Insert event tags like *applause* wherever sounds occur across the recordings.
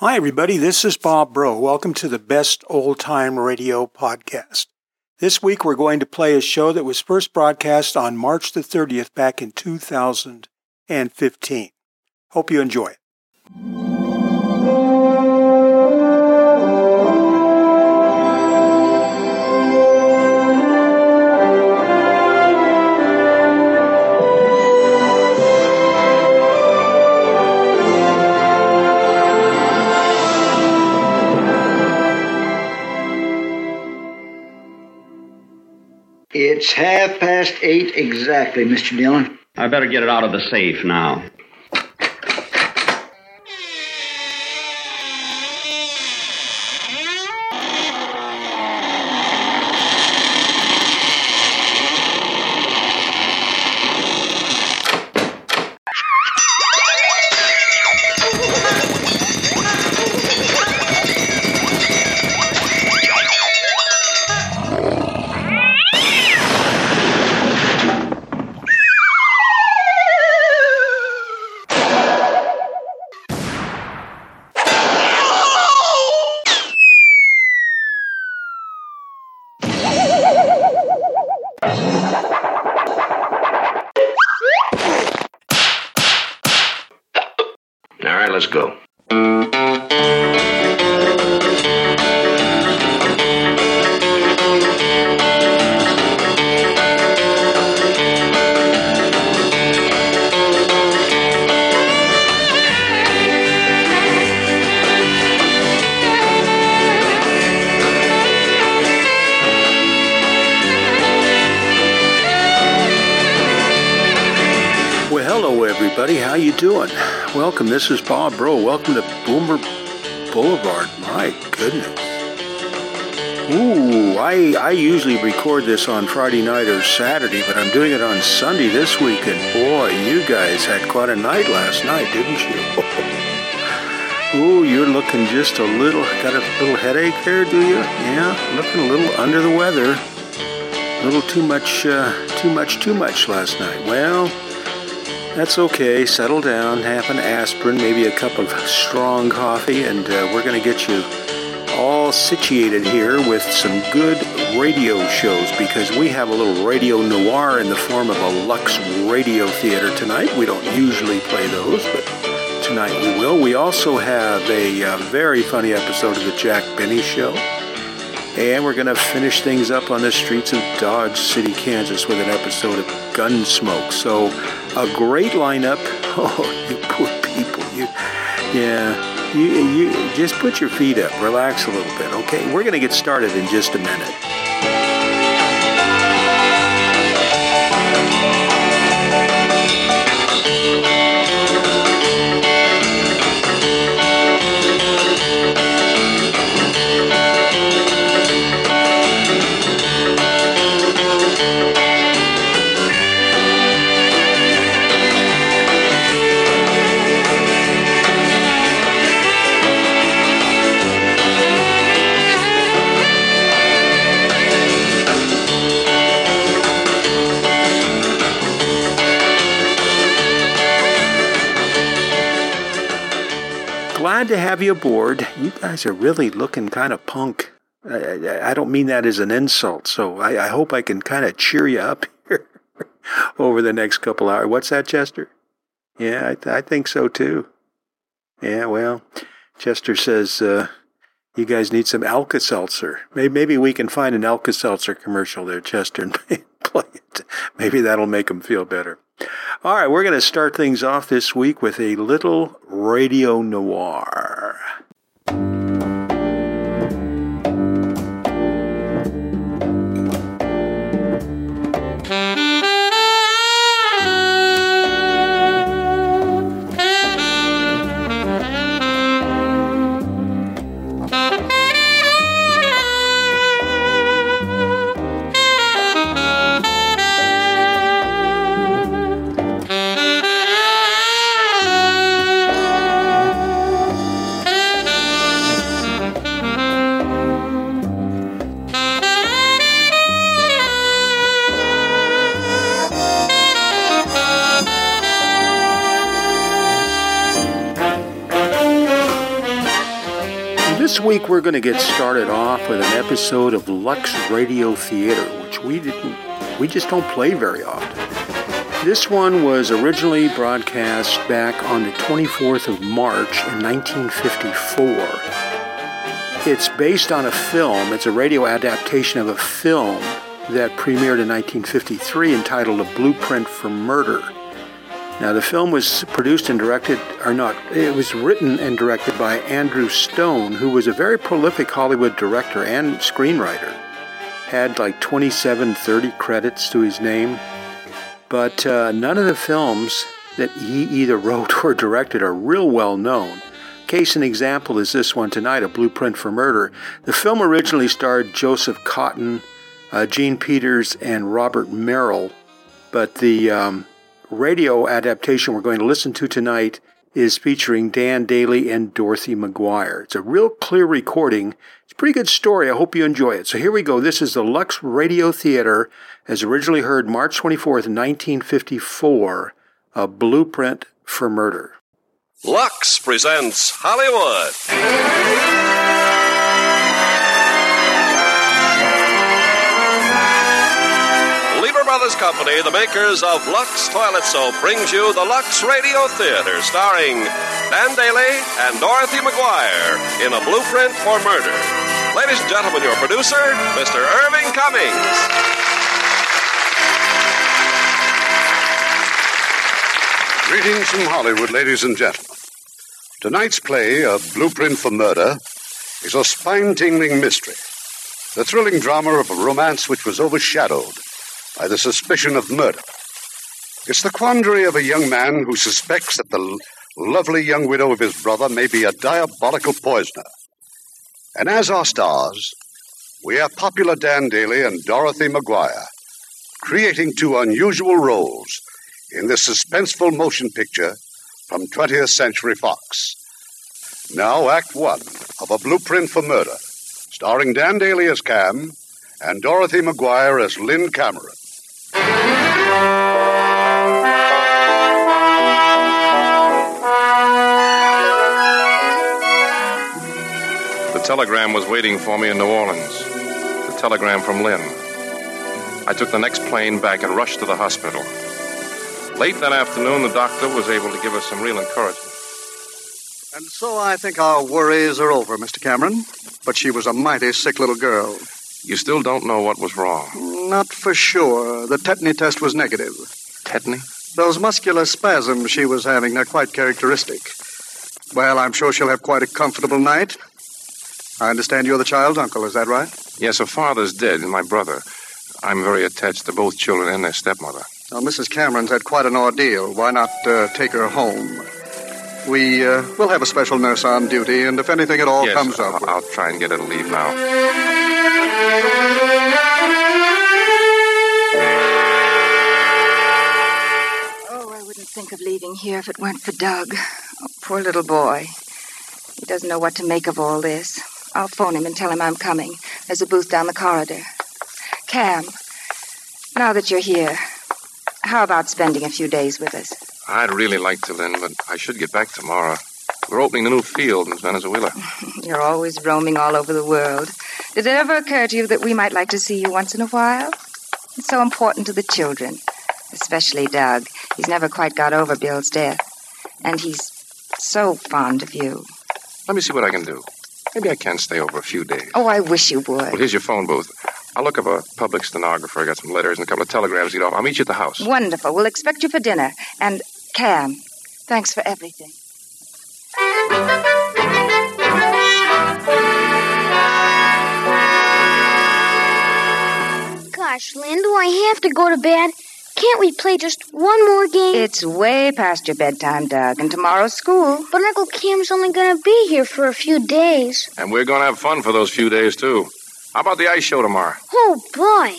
Hi, everybody. This is Bob Bro. Welcome to the Best Old Time Radio podcast. This week, we're going to play a show that was first broadcast on March the 30th back in 2015. Hope you enjoy it. It's half past eight exactly, Mr. Dillon. I better get it out of the safe now. This is Bob Bro. Welcome to Boomer Boulevard. My goodness. Ooh, I, I usually record this on Friday night or Saturday, but I'm doing it on Sunday this week, and boy, you guys had quite a night last night, didn't you? *laughs* Ooh, you're looking just a little, got a little headache there, do you? Yeah, looking a little under the weather. A little too much, uh, too much, too much last night. Well, that's okay. Settle down, have an aspirin, maybe a cup of strong coffee, and uh, we're going to get you all situated here with some good radio shows because we have a little radio noir in the form of a Lux Radio Theater tonight. We don't usually play those, but tonight we will. We also have a uh, very funny episode of the Jack Benny Show. And we're going to finish things up on the streets of Dodge City, Kansas with an episode of Gunsmoke. So, a great lineup. *laughs* Oh, you poor people. You, yeah, you, you just put your feet up, relax a little bit, okay? We're going to get started in just a minute. Glad to have you aboard. You guys are really looking kind of punk. I, I, don't mean that as an insult, so I, I hope I can kind of cheer you up *laughs* here over the next couple hours. What's that, Chester? Yeah, I, th- I think so too. Yeah, well, Chester says uh, you guys need some Alka Seltzer. Maybe, maybe we can find an Alka Seltzer commercial there, Chester, and *laughs* play it. Maybe that'll make them feel better. All right, we're going to start things off this week with a little radio noir. Week we're going to get started off with an episode of Lux Radio Theater, which we didn't, we just don't play very often. This one was originally broadcast back on the 24th of March in 1954. It's based on a film. It's a radio adaptation of a film that premiered in 1953 entitled A Blueprint for Murder. Now, the film was produced and directed, or not, it was written and directed by Andrew Stone, who was a very prolific Hollywood director and screenwriter. Had like 27, 30 credits to his name. But uh, none of the films that he either *laughs* wrote or directed are real well known. Case in example is this one tonight, A Blueprint for Murder. The film originally starred Joseph Cotten, uh, Jean Peters, and Robert Merrill, but the um, radio adaptation we're going to listen to tonight is featuring Dan Dailey and Dorothy McGuire. It's a real clear recording. It's a pretty good story. I hope you enjoy it. So here we go. This is the Lux Radio Theater, as originally heard March 24th, 1954, A Blueprint for Murder. Lux presents Hollywood. Brothers Company, the makers of Lux Toilet Soap, brings you the Lux Radio Theater, starring Dan Dailey and Dorothy McGuire in A Blueprint for Murder. Ladies and gentlemen, your producer, Mr. Irving Cummings. Greetings from Hollywood, ladies and gentlemen. Tonight's play, A Blueprint for Murder, is a spine tingling mystery. The thrilling drama of a romance which was overshadowed by the suspicion of murder. It's the quandary of a young man who suspects that the lovely young widow of his brother may be a diabolical poisoner. And as our stars, we have popular Dan Dailey and Dorothy McGuire, creating two unusual roles in this suspenseful motion picture from 20th Century Fox. Now, Act One of A Blueprint for Murder, starring Dan Dailey as Cam and Dorothy McGuire as Lynn Cameron. The telegram was waiting for me in New Orleans. The telegram from Lynn. I took the next plane back and rushed to the hospital. Late that afternoon, the doctor was able to give us some real encouragement. And so I think our worries are over, Mr. Cameron. But she was a mighty sick little girl. You still don't know what was wrong. Not for sure. The tetany test was negative. Tetany? Those muscular spasms she was having are quite characteristic. Well, I'm sure she'll have quite a comfortable night. I understand you're the child's uncle, is that right? Yes, her father's dead, and my brother. I'm very attached to both children and their stepmother. Now, Mrs. Cameron's had quite an ordeal. Why not uh, take her home? We uh, will have a special nurse on duty, and if anything at all yes, comes I'll, up, I'll try and get her to leave now. Oh, I wouldn't think of leaving here if it weren't for Doug. Oh, poor little boy. He doesn't know what to make of all this. I'll phone him and tell him I'm coming. There's a booth down the corridor. Cam, now that you're here, how about spending a few days with us? I'd really like to, Lynn, but I should get back tomorrow. We're opening a new field in Venezuela. *laughs* You're always roaming all over the world. Did it ever occur to you that we might like to see you once in a while? It's so important to the children, especially Doug. He's never quite got over Bill's death. And he's so fond of you. Let me see what I can do. Maybe I can stay over a few days. Oh, I wish you would. Well, here's your phone booth. I'll look up a public stenographer. I got some letters and a couple of telegrams to get off. I'll meet you at the house. Wonderful. We'll expect you for dinner. And Cam, thanks for everything. Gosh, Lynn, do I have to go to bed? Can't we play just one more game? It's way past your bedtime, Doug, and tomorrow's school. But Uncle Cam's only going to be here for a few days. And we're going to have fun for those few days, too. How about the ice show tomorrow? Oh, boy.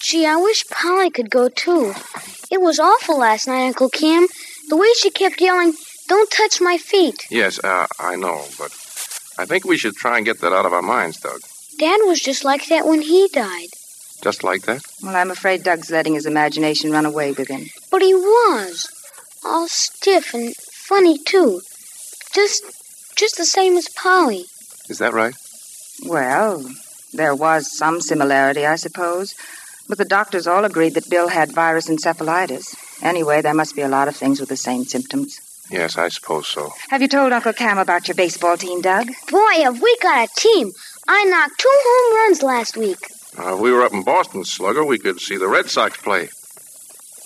Gee, I wish Polly could go, too. It was awful last night, Uncle Cam. The way she kept yelling, Don't touch my feet. Yes, uh, I know, but I think we should try and get that out of our minds, Doug. Dad was just like that when he died. Just like that? Well, I'm afraid Doug's letting his imagination run away with him. But he was. All stiff and funny, too. Just just the same as Polly. Is that right? Well, there was some similarity, I suppose. But the doctors all agreed that Bill had virus encephalitis. Anyway, there must be a lot of things with the same symptoms. Yes, I suppose so. Have you told Uncle Cam about your baseball team, Doug? Boy, have we got a team. I knocked two home runs last week. Uh, if we were up in Boston, Slugger, we could see the Red Sox play.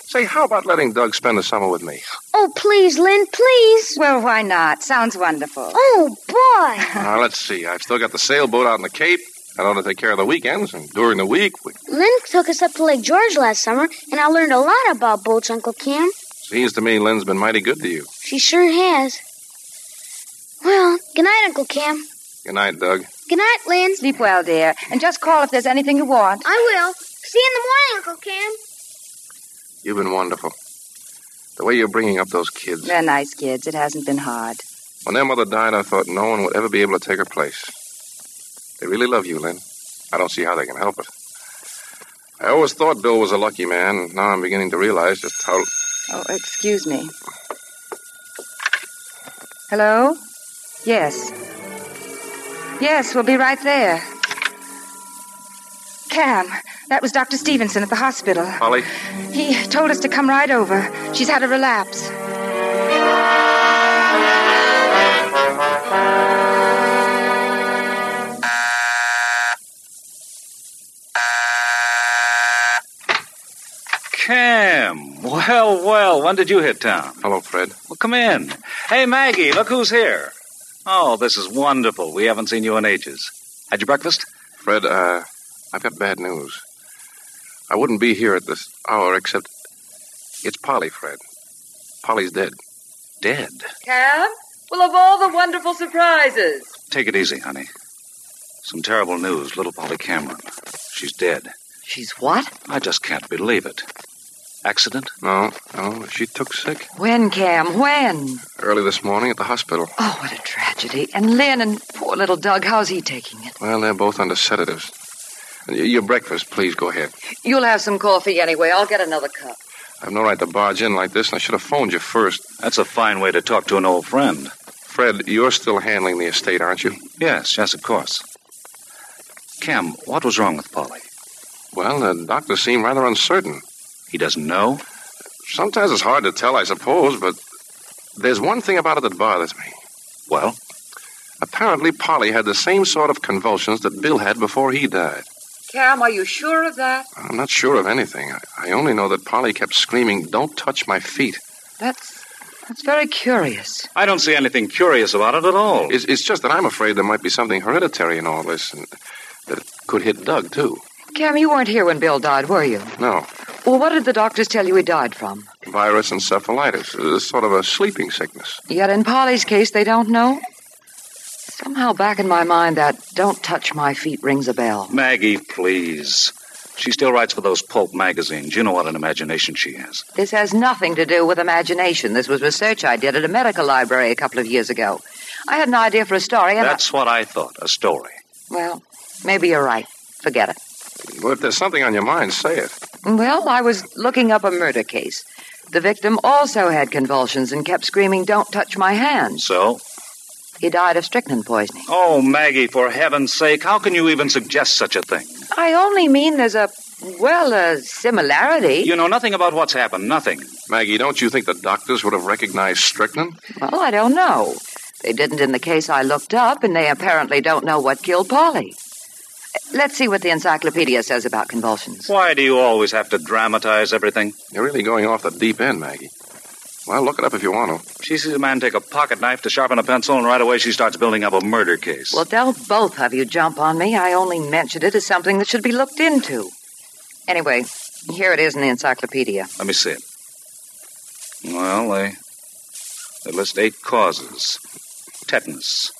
Say, how about letting Doug spend the summer with me? Oh, please, Lynn, please. Well, why not? Sounds wonderful. Oh, boy. *laughs* Uh, let's see. I've still got the sailboat out in the Cape. I don't know to take care of the weekends, and during the week, we... Lynn took us up to Lake George last summer, and I learned a lot about boats, Uncle Cam. Seems to me Lynn's been mighty good to you. She sure has. Well, good night, Uncle Cam. Good night, Doug. Good night, Lynn. Sleep well, dear. And just call if there's anything you want. I will. See you in the morning, Uncle Cam. You've been wonderful. The way you're bringing up those kids. They're nice kids. It hasn't been hard. When their mother died, I thought no one would ever be able to take her place. They really love you, Lynn. I don't see how they can help it. I always thought Bill was a lucky man, now I'm beginning to realize just how. Oh, excuse me. Hello? Yes. Yes, we'll be right there. Cam, that was Dr. Stevenson at the hospital. Polly? He told us to come right over. She's had a relapse. Cam. Well, well, when did you hit town? Hello, Fred. Well, come in. Hey, Maggie, look who's here. Oh, this is wonderful. We haven't seen you in ages. Had your breakfast? Fred, uh, I've got bad news. I wouldn't be here at this hour except it's Polly, Fred. Polly's dead. Dead? Cam? Well, of all the wonderful surprises. Take it easy, honey. Some terrible news. Little Polly Cameron. She's dead. She's what? I just can't believe it. Accident? No, no. She took sick. When, Cam? When? Early this morning at the hospital. Oh, what a tragedy. And Lynn and poor little Doug, how's he taking it? Well, they're both under sedatives. And Your breakfast, please go ahead. You'll have some coffee anyway. I'll get another cup. I have no right to barge in like this, and I should have phoned you first. That's a fine way to talk to an old friend. Fred, you're still handling the estate, aren't you? Yes, yes, of course. Cam, what was wrong with Polly? Well, the doctors seemed rather uncertain. He doesn't know? Sometimes it's hard to tell, I suppose, but there's one thing about it that bothers me. Well? Apparently, Polly had the same sort of convulsions that Bill had before he died. Cam, are you sure of that? I'm not sure of anything. I, I only know that Polly kept screaming, Don't touch my feet. That's that's very curious. I don't see anything curious about it at all. It's, it's just that I'm afraid there might be something hereditary in all this, and that it could hit Doug, too. Cam, you weren't here when Bill died, were you? No. Well, what did the doctors tell you he died from? Virus encephalitis. It's sort of a sleeping sickness. Yet in Polly's case, they don't know? Somehow back in my mind, that don't touch my feet rings a bell. Maggie, please. She still writes for those pulp magazines. You know what an imagination she has. This has nothing to do with imagination. This was research I did at a medical library a couple of years ago. I had an idea for a story, and That's what I thought. A story. Well, maybe you're right. Forget it. Well, if there's something on your mind, say it. Well, I was looking up a murder case. The victim also had convulsions and kept screaming, Don't touch my hand. So? He died of strychnine poisoning. Oh, Maggie, for heaven's sake, how can you even suggest such a thing? I only mean there's a, well, a similarity. You know nothing about what's happened. Nothing. Maggie, don't you think the doctors would have recognized strychnine? Well, I don't know. They didn't in the case I looked up, and they apparently don't know what killed Polly. Let's see what the encyclopedia says about convulsions. Why do you always have to dramatize everything? You're really going off the deep end, Maggie. Well, look it up if you want to. She sees a man take a pocket knife to sharpen a pencil, and right away she starts building up a murder case. Well, don't both of you jump on me. I only mentioned it as something that should be looked into. Anyway, here it is in the encyclopedia. Let me see it. Well, they, they list eight causes. Tetanus.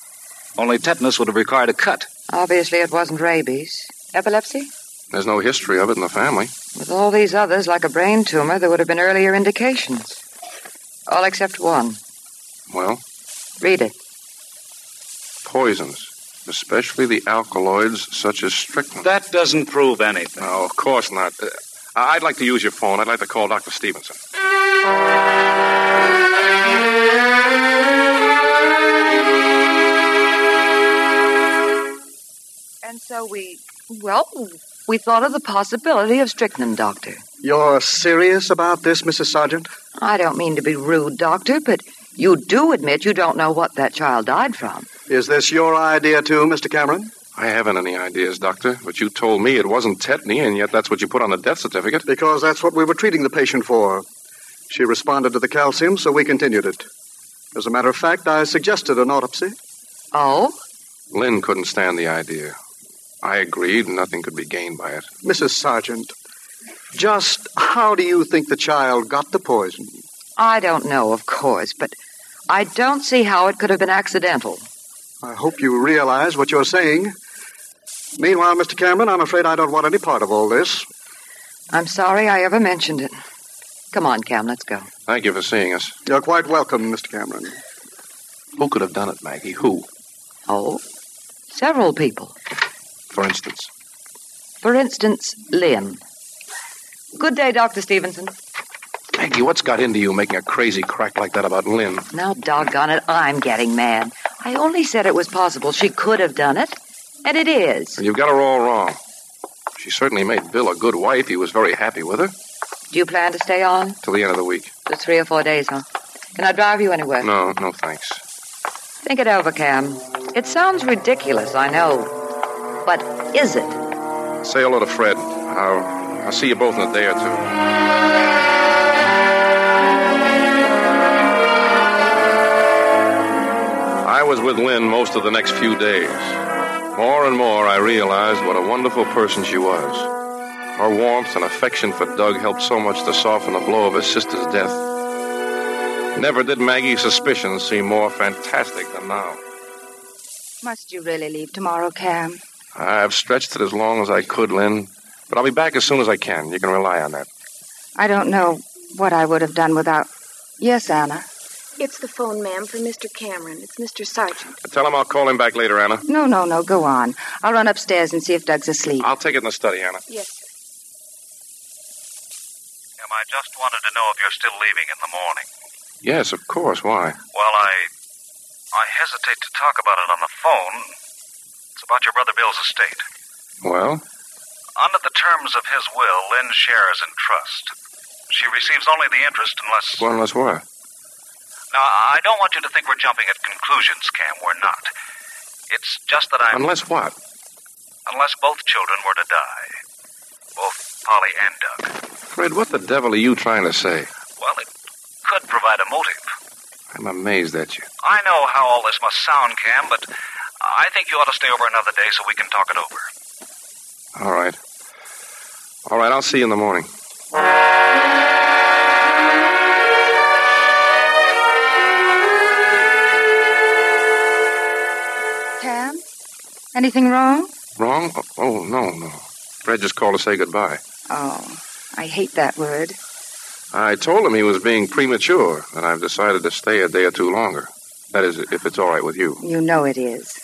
Only tetanus would have required a cut. Obviously, it wasn't rabies. Epilepsy? There's no history of it in the family. With all these others, like a brain tumor, there would have been earlier indications. All except one. Well, Read it. poisons, especially the alkaloids such as strychnine. That doesn't prove anything. No, of course not. Uh, I'd like to use your phone. I'd like to call Dr. Stevenson. Well, we. Well, we thought of the possibility of strychnine, Doctor. You're serious about this, Mrs. Sargent? I don't mean to be rude, Doctor, but you do admit you don't know what that child died from. Is this your idea, too, Mr. Cameron? I haven't any ideas, Doctor, but you told me it wasn't tetany, and yet that's what you put on the death certificate. Because that's what we were treating the patient for. She responded to the calcium, so we continued it. As a matter of fact, I suggested an autopsy. Oh? Lynn couldn't stand the idea. I agreed, nothing could be gained by it. Mrs. Sargent, just how do you think the child got the poison? I don't know, of course, but I don't see how it could have been accidental. I hope you realize what you're saying. Meanwhile, Mr. Cameron, I'm afraid I don't want any part of all this. I'm sorry I ever mentioned it. Come on, Cam, let's go. Thank you for seeing us. You're quite welcome, Mr. Cameron. Who could have done it, Maggie? Who? Oh, several people. For instance? For instance, Lynn. Good day, Dr. Stevenson. Maggie, what's got into you making a crazy crack like that about Lynn? Now, doggone it, I'm getting mad. I only said it was possible she could have done it, and it is. You've got her all wrong. She certainly made Bill a good wife. He was very happy with her. Do you plan to stay on? Till the end of the week. Just three or four days, huh? Can I drive you anywhere? No, no thanks. Think it over, Cam. It sounds ridiculous, I know. But is it? Say hello to Fred. I'll, I'll see you both in a day or two. I was with Lynn most of the next few days. More and more, I realized what a wonderful person she was. Her warmth and affection for Doug helped so much to soften the blow of his sister's death. Never did Maggie's suspicions seem more fantastic than now. Must you really leave tomorrow, Cam? I've stretched it as long as I could, Lynn, but I'll be back as soon as I can. You can rely on that. I don't know what I would have done without. Yes, Anna. It's the phone, ma'am, for Mr. Cameron. It's Mr. Sargent. Tell him I'll call him back later, Anna. No, no, no. Go on. I'll run upstairs and see if Doug's asleep. I'll take it in the study, Anna. Yes, sir. Em, I just wanted to know if you're still leaving in the morning. Yes, of course. Why? Well, I. I hesitate to talk about it on the phone. It's about your brother Bill's estate. Well, Under the terms of his will, Lynn shares in trust. She receives only the interest unless. well, unless what? Now, I don't want you to think we're jumping at conclusions, Cam. We're not. It's just that I'm. Unless what? Unless both children were to die. Both Polly and Doug. Fred, what the devil are you trying to say? Well, it could provide a motive. I'm amazed at you. I know how all this must sound, Cam, but I think you ought to stay over another day so we can talk it over. All right. All right, I'll see you in the morning. Cam? Anything wrong? Wrong? Oh, oh, no, no. Fred just called to say goodbye. Oh, I hate that word. I told him he was being premature, and I've decided to stay a day or two longer. That is, if it's all right with you. You know it is.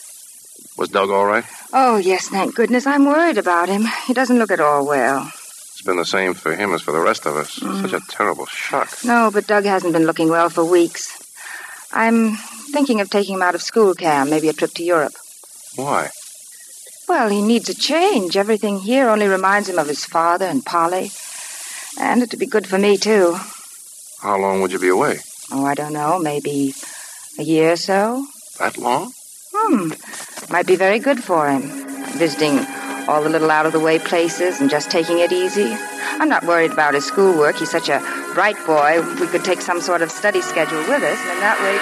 Was Doug all right? Oh, yes, thank goodness. I'm worried about him. He doesn't look at all well. It's been the same for him as for the rest of us. Mm. Such a terrible shock. No, but Doug hasn't been looking well for weeks. I'm thinking of taking him out of school, Cam, maybe a trip to Europe. Why? Well, he needs a change. Everything here only reminds him of his father and Polly. And it'd be good for me, too. How long would you be away? Oh, I don't know, maybe a year or so? That long? Hmm. Might be very good for him. Visiting all the little out of the way places and just taking it easy. I'm not worried about his schoolwork. He's such a bright boy. We could take some sort of study schedule with us, and that way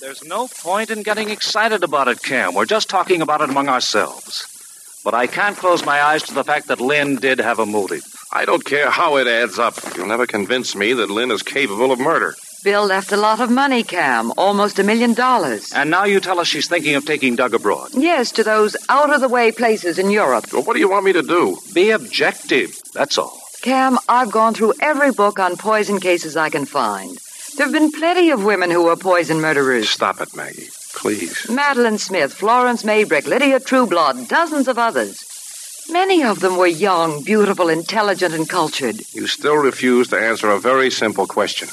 There's no point in getting excited about it, Cam. We're just talking about it among ourselves. But I can't close my eyes to the fact that Lynn did have a motive. I don't care how it adds up. You'll never convince me that Lynn is capable of murder. Bill left a lot of money, Cam. Almost a million dollars. And now you tell us she's thinking of taking Doug abroad. Yes, to those out of the way places in Europe. Well, what do you want me to do? Be objective, that's all. Cam, I've gone through every book on poison cases I can find. There have been plenty of women who were poison murderers. Stop it, Maggie. Please. Madeline Smith, Florence Maybrick, Lydia Trueblood, dozens of others. Many of them were young, beautiful, intelligent, and cultured. You still refuse to answer a very simple question.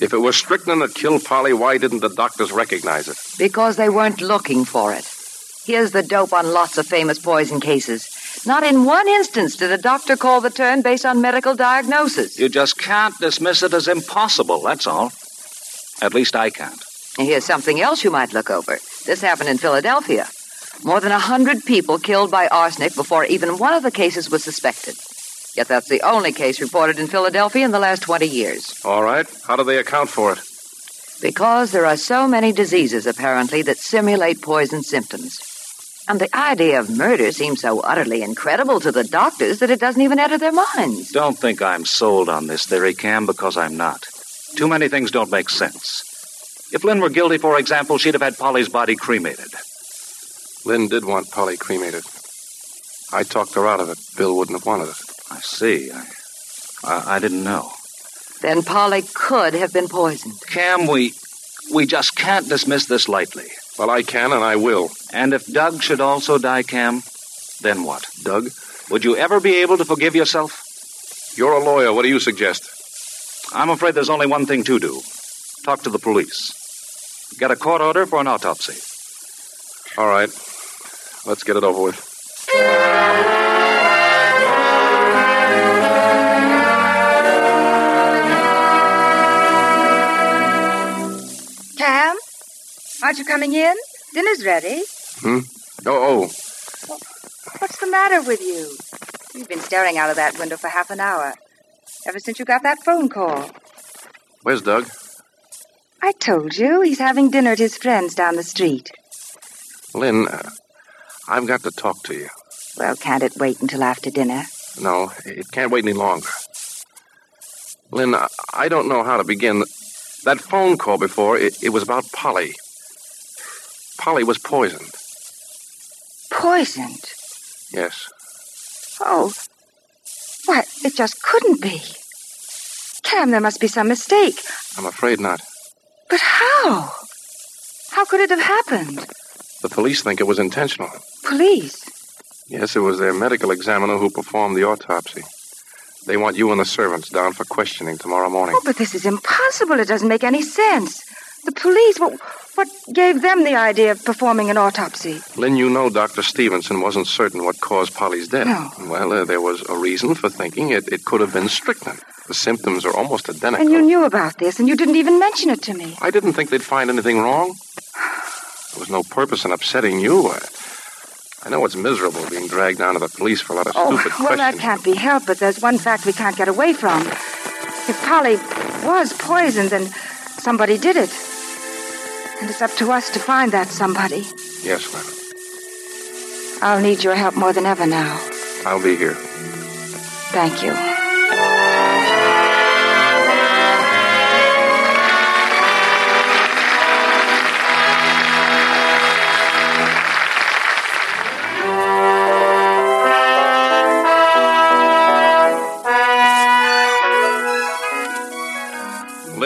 If it was strychnine that killed Polly, why didn't the doctors recognize it? Because they weren't looking for it. Here's the dope on lots of famous poison cases. Not in one instance did a doctor call the turn based on medical diagnosis. You just can't dismiss it as impossible, that's all. At least I can't. And here's something else you might look over. This happened in Philadelphia. More than a hundred people killed by arsenic before even one of the cases was suspected. Yet that's the only case reported in Philadelphia in the last 20 years. All right. How do they account for it? Because there are so many diseases, apparently, that simulate poison symptoms. And the idea of murder seems so utterly incredible to the doctors that it doesn't even enter their minds. Don't think I'm sold on this theory, Cam, because I'm not. Too many things don't make sense. If Lynn were guilty, for example, she'd have had Polly's body cremated. Lynn did want Polly cremated. I talked her out of it. Bill wouldn't have wanted it. I see. I, I, I didn't know. Then Polly could have been poisoned. Cam, we we just can't dismiss this lightly. Well, I can and I will. And if Doug should also die, Cam, then what? Doug? Would you ever be able to forgive yourself? You're a lawyer. What do you suggest? I'm afraid there's only one thing to do. Talk to the police. Get a court order for an autopsy. All right. Let's get it over with. Cam, aren't you coming in? Dinner's ready. Hmm? Oh, oh. What's the matter with you? You've been staring out of that window for half an hour. Ever since you got that phone call. Where's Doug? I told you he's having dinner at his friend's down the street. Lynn, I've got to talk to you. Well, can't it wait until after dinner? No, it can't wait any longer. Lynn, I- don't know how to begin. That phone call before, it, it was about Polly. Polly was poisoned. Poisoned? Yes. Oh. Why, it just couldn't be. Cam, there must be some mistake. I'm afraid not. But how? How could it have happened? The police think it was intentional. Police? Yes, it was their medical examiner who performed the autopsy. They want you and the servants down for questioning tomorrow morning. Oh, but this is impossible. It doesn't make any sense. The police, what, what gave them the idea of performing an autopsy? Lynn, you know Dr. Stevenson wasn't certain what caused Polly's death. No. Well, uh, there was a reason for thinking it, it could have been strychnine. The symptoms are almost identical. And you knew about this, and you didn't even mention it to me. I didn't think they'd find anything wrong. There was no purpose in upsetting you. I, I know it's miserable being dragged down to the police for a lot of stupid things. Oh, stupid well, that can't be helped, but there's one fact we can't get away from. If Polly was poisoned, then somebody did it. And it's up to us to find that somebody. Yes, Lynn. I'll need your help more than ever now. I'll be here. Thank you.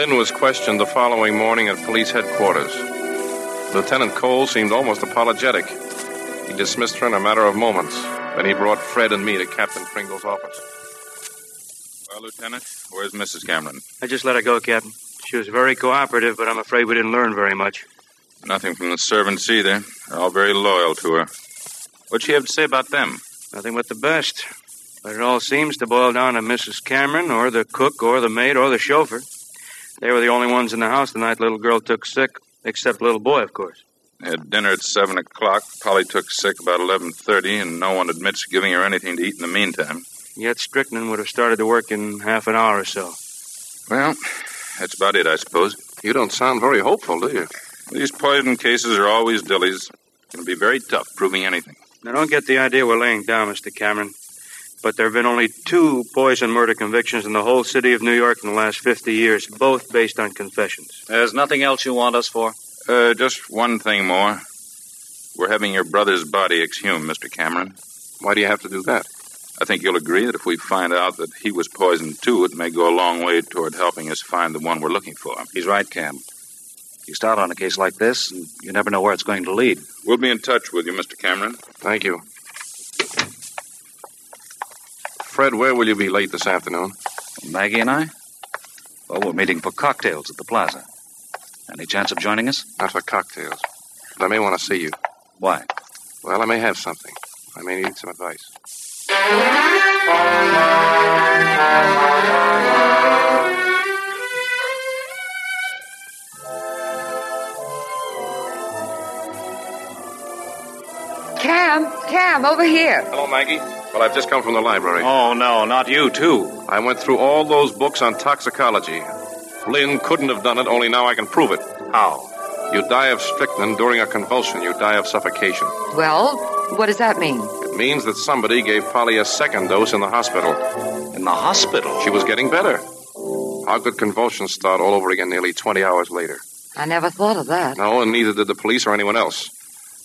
Lynn was questioned the following morning at police headquarters. Lieutenant Cole seemed almost apologetic. He dismissed her in a matter of moments. Then he brought Fred and me to Captain Pringle's office. Well, Lieutenant, where's Mrs. Cameron? I just let her go, Captain. She was very cooperative, but I'm afraid we didn't learn very much. Nothing from the servants either. They're all very loyal to her. What'd she have to say about them? Nothing but the best. But it all seems to boil down to Mrs. Cameron, or the cook, or the maid, or the chauffeur. They were the only ones in the house the night little girl took sick, except little boy, of course. They had dinner at seven o'clock. Polly took sick about eleven thirty, and no one admits giving her anything to eat in the meantime. Yet strychnine would have started to work in half an hour or so. Well, that's about it, I suppose. You don't sound very hopeful, do you? These poison cases are always dillies. It'll be very tough proving anything. Now, don't get the idea we're laying down, Mr. Cameron. But there have been only two poison murder convictions in the whole city of New York in the last 50 years, both based on confessions. There's nothing else you want us for? Uh, just one thing more. We're having your brother's body exhumed, Mr. Cameron. Why do you have to do that? I think you'll agree that if we find out that he was poisoned too, it may go a long way toward helping us find the one we're looking for. He's right, Cam. You start on a case like this, and you never know where it's going to lead. We'll be in touch with you, Mr. Cameron. Thank you. Fred, where will you be late this afternoon? Maggie and I? Well, we're meeting for cocktails at the plaza. Any chance of joining us? Not for cocktails. But I may want to see you. Why? Well, I may have something. I may need some advice. *laughs* Cam, Cam, over here. Hello, Maggie. Well, I've just come from the library. Oh, no, not you, too. I went through all those books on toxicology. Lynn couldn't have done it, only now I can prove it. How? You die of strychnine during a convulsion. You die of suffocation. Well, what does that mean? It means that somebody gave Polly a second dose in the hospital. In the hospital? She was getting better. How could convulsions start all over again nearly 20 hours later? I never thought of that. No, and neither did the police or anyone else.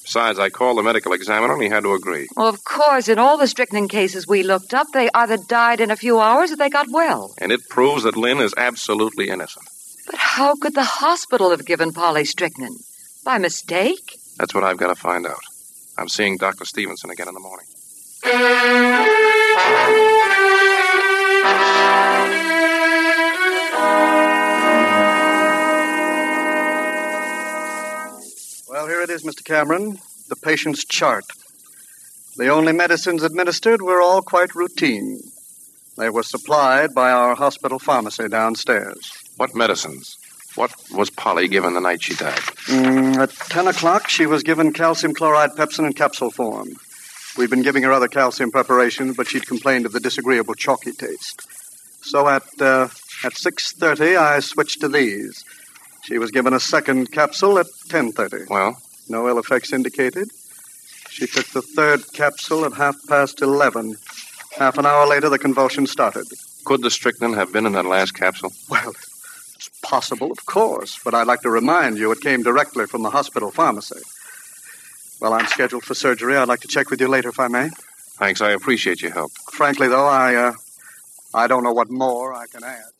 Besides, I called the medical examiner and he had to agree. Well, of course, in all the strychnine cases we looked up, they either died in a few hours or they got well. And it proves that Lynn is absolutely innocent. But how could the hospital have given Polly strychnine? By mistake? That's what I've got to find out. I'm seeing Dr. Stevenson again in the morning. It is, Mr. Cameron. The patient's chart. The only medicines administered were all quite routine. They were supplied by our hospital pharmacy downstairs. What medicines? What was Polly given the night she died? Mm, at 10 o'clock, she was given calcium chloride pepsin in capsule form. We'd been giving her other calcium preparations, but she'd complained of the disagreeable chalky taste. So at uh, at 6:30, I switched to these. She was given a second capsule at 10:30. Well, no ill effects indicated. She took the third capsule at half past 11. Half an hour later, the convulsion started. Could the strychnine have been in that last capsule? Well, it's possible, of course, but I'd like to remind you it came directly from the hospital pharmacy. Well, I'm scheduled for surgery. I'd like to check with you later if I may. Thanks. I appreciate your help. Frankly, though, I uh, I don't know what more I can add.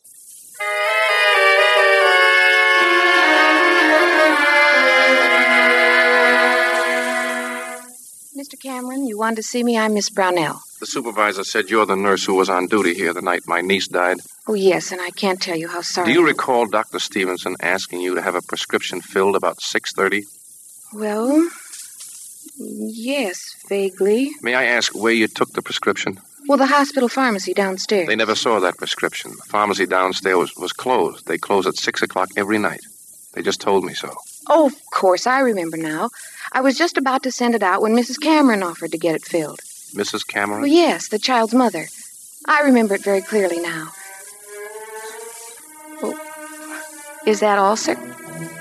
Mr. Cameron, you wanted to see me? I'm Miss Brownell. The supervisor said you're the nurse who was on duty here the night my niece died. Oh, yes, and I can't tell you how sorry. Do you recall Dr. Stevenson asking you to have a prescription filled about 6:30? Well, yes, vaguely. May I ask where you took the prescription? Well, the hospital pharmacy downstairs. They never saw that prescription. The pharmacy downstairs was, was closed. They close at 6 o'clock every night. They just told me so. Oh, of course, I remember now. I was just about to send it out when Mrs. Cameron offered to get it filled. Mrs. Cameron? Well, yes, the child's mother. I remember it very clearly now. Well, is that all, sir?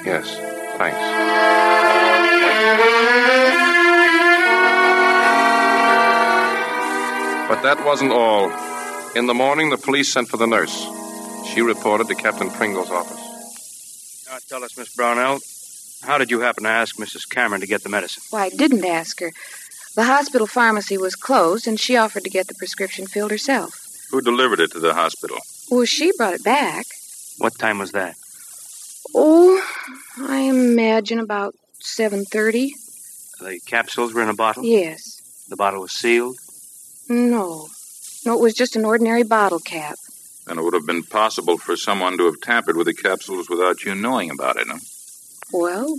Yes. Thanks. But that wasn't all. In the morning, the police sent for the nurse. She reported to Captain Pringle's office. Now tell us, Miss Brownell, how did you happen to ask Mrs. Cameron to get the medicine? Why, I didn't ask her. The hospital pharmacy was closed, and she offered to get the prescription filled herself. Who delivered it to the hospital? Well, she brought it back. What time was that? Oh, I imagine about 7.30. The capsules were in a bottle? Yes. The bottle was sealed? No. No, it was just an ordinary bottle cap. Then it would have been possible for someone to have tampered with the capsules without you knowing about it, huh? Well,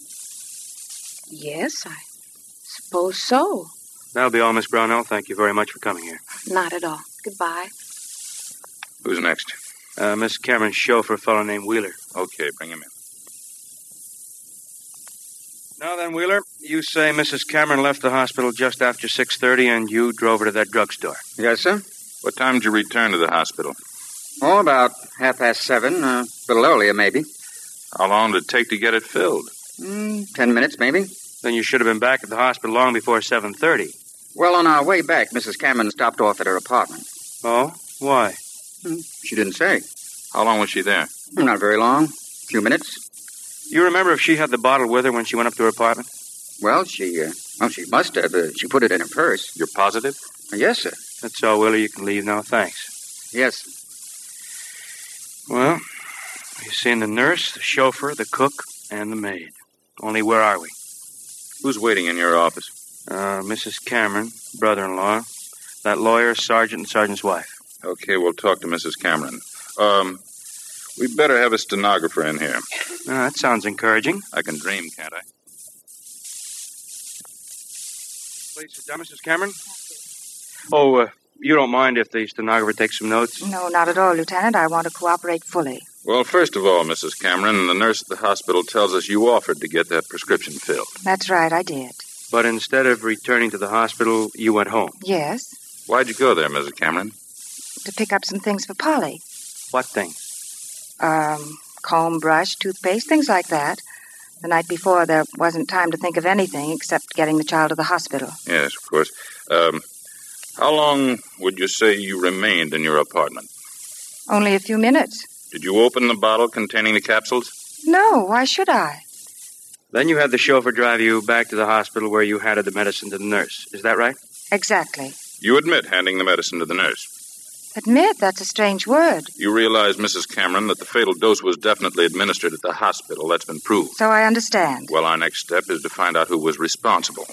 yes, I suppose so. That'll be all, Miss Brownell. Thank you very much for coming here. Not at all. Goodbye. Who's next? Uh, Miss Cameron's chauffeur, a fellow named Wheeler. Okay, bring him in. Now then, Wheeler, you say Mrs. Cameron left the hospital just after 6.30 and you drove her to that drugstore. Yes, sir. What time did you return to the hospital? Oh, about half past seven. Uh, a little earlier, maybe. How long did it take to get it filled? Mm, ten minutes, maybe. Then you should have been back at the hospital long before 7.30. Well, on our way back, Mrs. Cameron stopped off at her apartment. Oh? Why? Hmm, She didn't say. How long was she there? Not very long. A few minutes. You remember if she had the bottle with her when she went up to her apartment? Well, she, uh, well, she must have. Uh, she put it in her purse. You're positive? Yes, sir. That's all, Willie. You can leave now. Thanks. Yes. Well, you've seen the nurse, the chauffeur, the cook, and the maid. Only where are we? Who's waiting in your office? Uh, Mrs. Cameron, brother-in-law, that lawyer, Sargent, and Sargent's wife. Okay, we'll talk to Mrs. Cameron. Um, We'd better have a stenographer in here. Ah, that sounds encouraging. I can dream, can't I? Please sit down, Mrs. Cameron. Oh, uh, you don't mind if the stenographer takes some notes? No, not at all, Lieutenant. I want to cooperate fully. Well, first of all, Mrs. Cameron, the nurse at the hospital tells us you offered to get that prescription filled. That's right, I did. But instead of returning to the hospital, you went home. Yes, Why'd you go there, Mrs. Cameron? to pick up some things for Polly. What things? Um, comb, brush, toothpaste, things like that. The night before, there wasn't time to think of anything except getting the child to the hospital. Yes, of course. Um, how long would you say you remained in your apartment? Only a few minutes. Did you open the bottle containing the capsules? No, why should I? Then you had the chauffeur drive you back to the hospital where you handed the medicine to the nurse. Is that right? Exactly. You admit handing the medicine to the nurse. Admit, that's a strange word. You realize, Mrs. Cameron, that the fatal dose was definitely administered at the hospital. That's been proved. So I understand. Well, our next step is to find out who was responsible.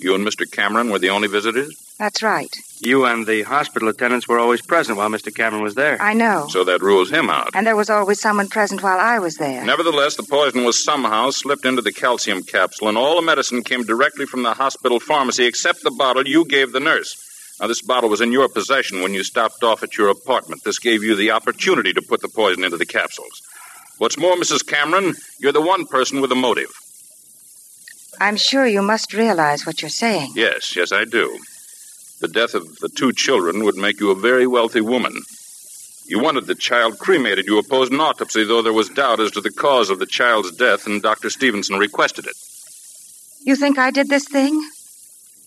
You and Mr. Cameron were the only visitors? That's right. You and the hospital attendants were always present while Mr. Cameron was there. I know. So that rules him out. And there was always someone present while I was there. Nevertheless, the poison was somehow slipped into the calcium capsule, and all the medicine came directly from the hospital pharmacy except the bottle you gave the nurse. Now, this bottle was in your possession when you stopped off at your apartment. This gave you the opportunity to put the poison into the capsules. What's more, Mrs. Cameron, you're the one person with a motive. I'm sure you must realize what you're saying. Yes, yes, I do. The death of the two children would make you a very wealthy woman. You wanted the child cremated. You opposed an autopsy, though there was doubt as to the cause of the child's death, and Dr. Stevenson requested it. You think I did this thing?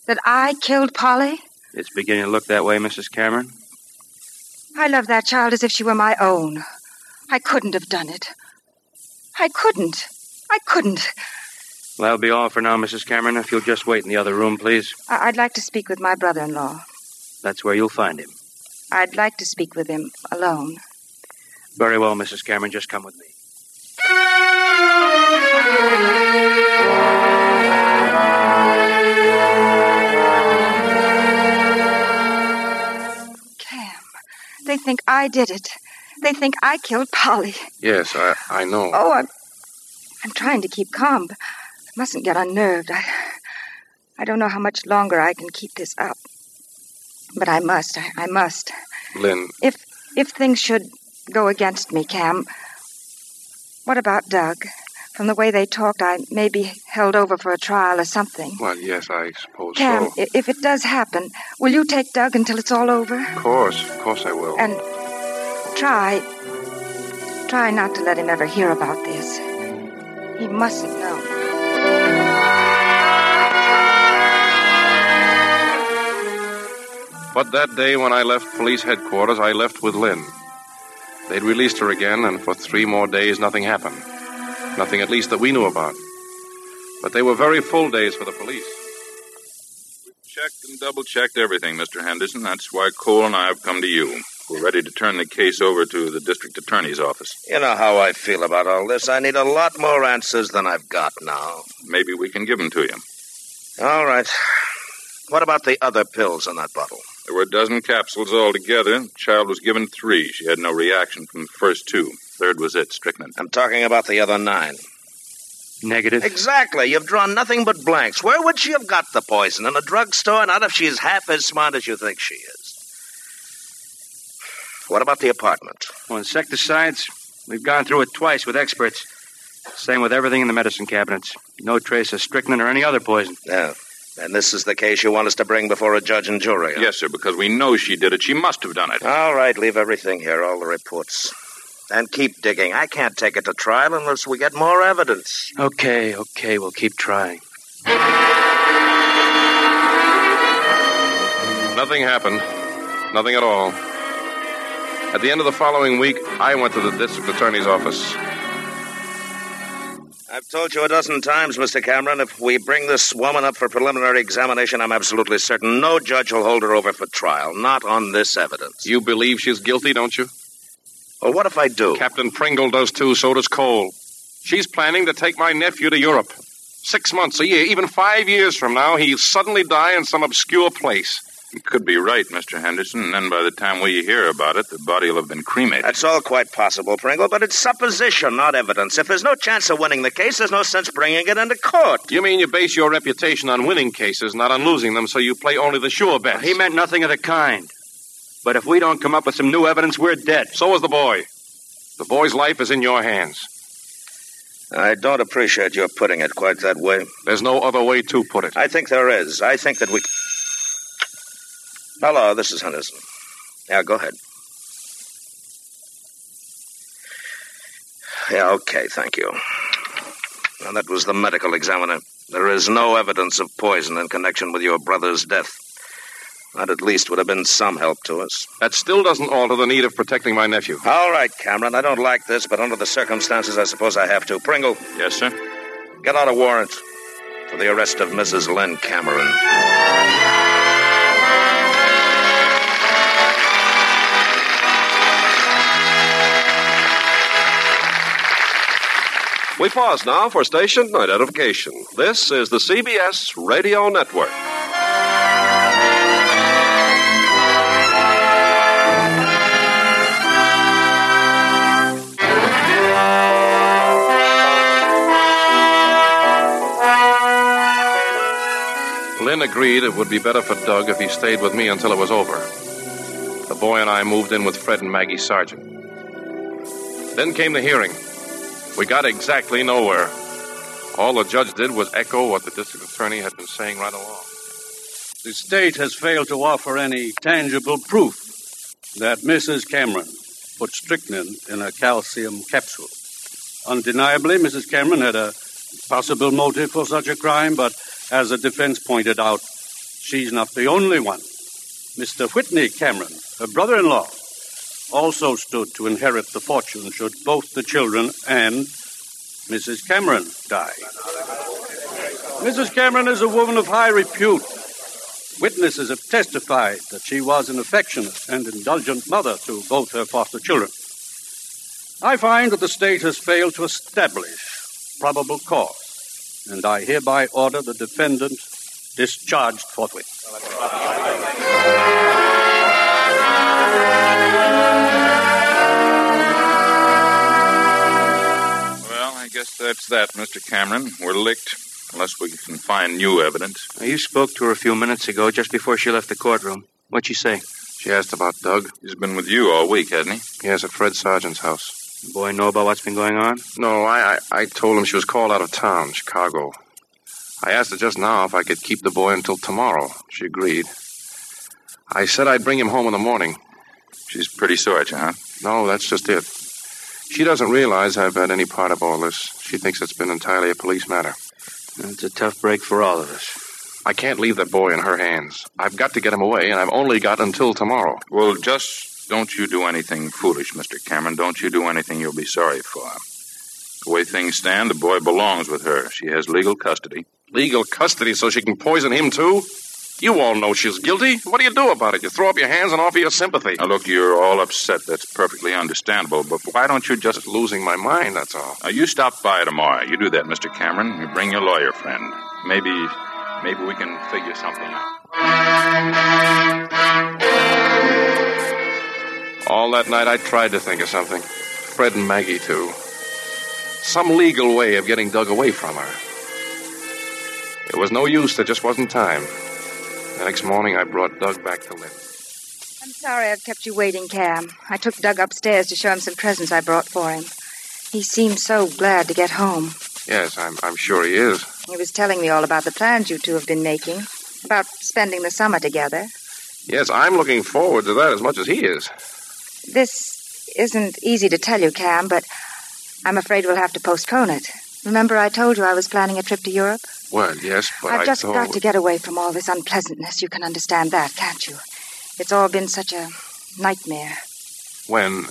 That I killed Polly? It's beginning to look that way, Mrs. Cameron. I love that child as if she were my own. I couldn't have done it. I couldn't. I couldn't. Well, that'll be all for now, Mrs. Cameron. If you'll just wait in the other room, please. I- I'd like to speak with my brother in law. That's where you'll find him. I'd like to speak with him alone. Very well, Mrs. Cameron. Just come with me. Cam, they think I did it. They think I killed Polly. Yes, I, I know. Oh, I'm, I'm trying to keep calm. but mustn't get unnerved. I, I don't know how much longer I can keep this up. But I must. I, I must. Lynn, If if things should go against me, Cam, what about Doug? From the way they talked, I may be held over for a trial or something. well, yes, I suppose Cam, so. i- if it does happen, will you take Doug until it's all over? Of course, of course I will. And try, try not to let him ever hear about this. He mustn't know. But that day when I left police headquarters, I left with Lynn. They'd released her again, and for three more days, nothing happened. Nothing, at least, that we knew about. But they were very full days for the police. We checked and double checked everything, Mr. Henderson. That's why Cole and I have come to you. We're ready to turn the case over to the district attorney's office. You know how I feel about all this. I need a lot more answers than I've got now. Maybe we can give them to you. All right. What about the other pills in that bottle? There were a dozen capsules altogether. The child was given three. She had no reaction from the first two. Third was it, strychnine. I'm talking about the other nine. Negative. Exactly. You've drawn nothing but blanks. Where would she have got the poison? In a drugstore? Not if she's half as smart as you think she is. What about the apartment? Well, insecticides, we've gone through it twice with experts. Same with everything in the medicine cabinets. No trace of strychnine or any other poison. Yeah. And this is the case you want us to bring before a judge and jury? huh? Yes, sir, because we know she did it. She must have done it. All right, leave everything here, all the reports. And keep digging. I can't take it to trial unless we get more evidence. Okay, okay, we'll keep trying. Nothing happened. Nothing at all. At the end of the following week, I went to the district attorney's office. I've told you a dozen times, Mr. Cameron, if we bring this woman up for preliminary examination, I'm absolutely certain no judge will hold her over for trial. Not on this evidence. You believe she's guilty, don't you? Well, what if I do? Captain Pringle does too, so does Cole. She's planning to take my nephew to Europe. Six months, a year, even five years from now, he'll suddenly die in some obscure place. You could be right, Mr. Henderson, and then by the time we hear about it, the body will have been cremated. That's all quite possible, Pringle, but it's supposition, not evidence. If there's no chance of winning the case, there's no sense bringing it into court. You mean you base your reputation on winning cases, not on losing them, so you play only the sure bets? He meant nothing of the kind. But if we don't come up with some new evidence, we're dead. So is the boy. The boy's life is in your hands. I don't appreciate your putting it quite that way. There's no other way to put it. I think there is. I think that we. Hello, this is Henderson. Yeah, go ahead. Yeah, okay, thank you. Now, that was the medical examiner. There is no evidence of poison in connection with your brother's death. That at least would have been some help to us. That still doesn't alter the need of protecting my nephew. All right, Cameron. I don't like this, but under the circumstances, I suppose I have to. Pringle. Yes, sir. Get out a warrant for the arrest of Mrs. Lynn Cameron. We pause now for station identification. This is the CBS Radio Network. Lynn agreed it would be better for Doug if he stayed with me until it was over. The boy and I moved in with Fred and Maggie Sargent. Then came the hearing. We got exactly nowhere. All the judge did was echo what the district attorney had been saying right along. The state has failed to offer any tangible proof that Mrs. Cameron put strychnine in a calcium capsule. Undeniably, Mrs. Cameron had a possible motive for such a crime, but as the defense pointed out, she's not the only one. Mr. Whitney Cameron, her brother in law, also stood to inherit the fortune should both the children and Mrs. Cameron die. Mrs. Cameron is a woman of high repute. Witnesses have testified that she was an affectionate and indulgent mother to both her foster children. I find that the state has failed to establish probable cause, and I hereby order the defendant discharged forthwith. Guess that's that, Mr. Cameron. We're licked unless we can find new evidence. Now, you spoke to her a few minutes ago, just before she left the courtroom. What'd she say? She asked about Doug. He's been with you all week, hasn't he? Yes, at Fred Sargent's house. The boy know about what's been going on? No, I, I, I told him she was called out of town, Chicago. I asked her just now if I could keep the boy until tomorrow. She agreed. I said I'd bring him home in the morning. She's pretty sore at you, huh? No, that's just it. She doesn't realize I've had any part of all this. She thinks it's been entirely a police matter. It's a tough break for all of us. I can't leave that boy in her hands. I've got to get him away, and I've only got until tomorrow. Well, just don't you do anything foolish, Mr. Cameron. Don't you do anything you'll be sorry for. The way things stand, the boy belongs with her. She has legal custody. Legal custody so she can poison him, too? You all know she's guilty. What do you do about it? You throw up your hands and offer your sympathy. Now, look, you're all upset. That's perfectly understandable. But why don't you just. losing my mind, that's all. Now, you stop by tomorrow. You do that, Mr. Cameron. You bring your lawyer friend. Maybe. Maybe we can figure something out. All that night I tried to think of something. Fred and Maggie, too. Some legal way of getting Doug away from her. It was no use. There just wasn't time. The next morning, I brought Doug back to Lynn. I'm sorry I've kept you waiting, Cam. I took Doug upstairs to show him some presents I brought for him. He seemed so glad to get home. Yes, I'm, I'm sure he is. He was telling me all about the plans you two have been making, about spending the summer together. Yes, I'm looking forward to that as much as he is. This isn't easy to tell you, Cam, but I'm afraid we'll have to postpone it. Remember I told you I was planning a trip to Europe? Well, yes, but I've I just thought... got to get away from all this unpleasantness. You can understand that, can't you? It's all been such a nightmare. When...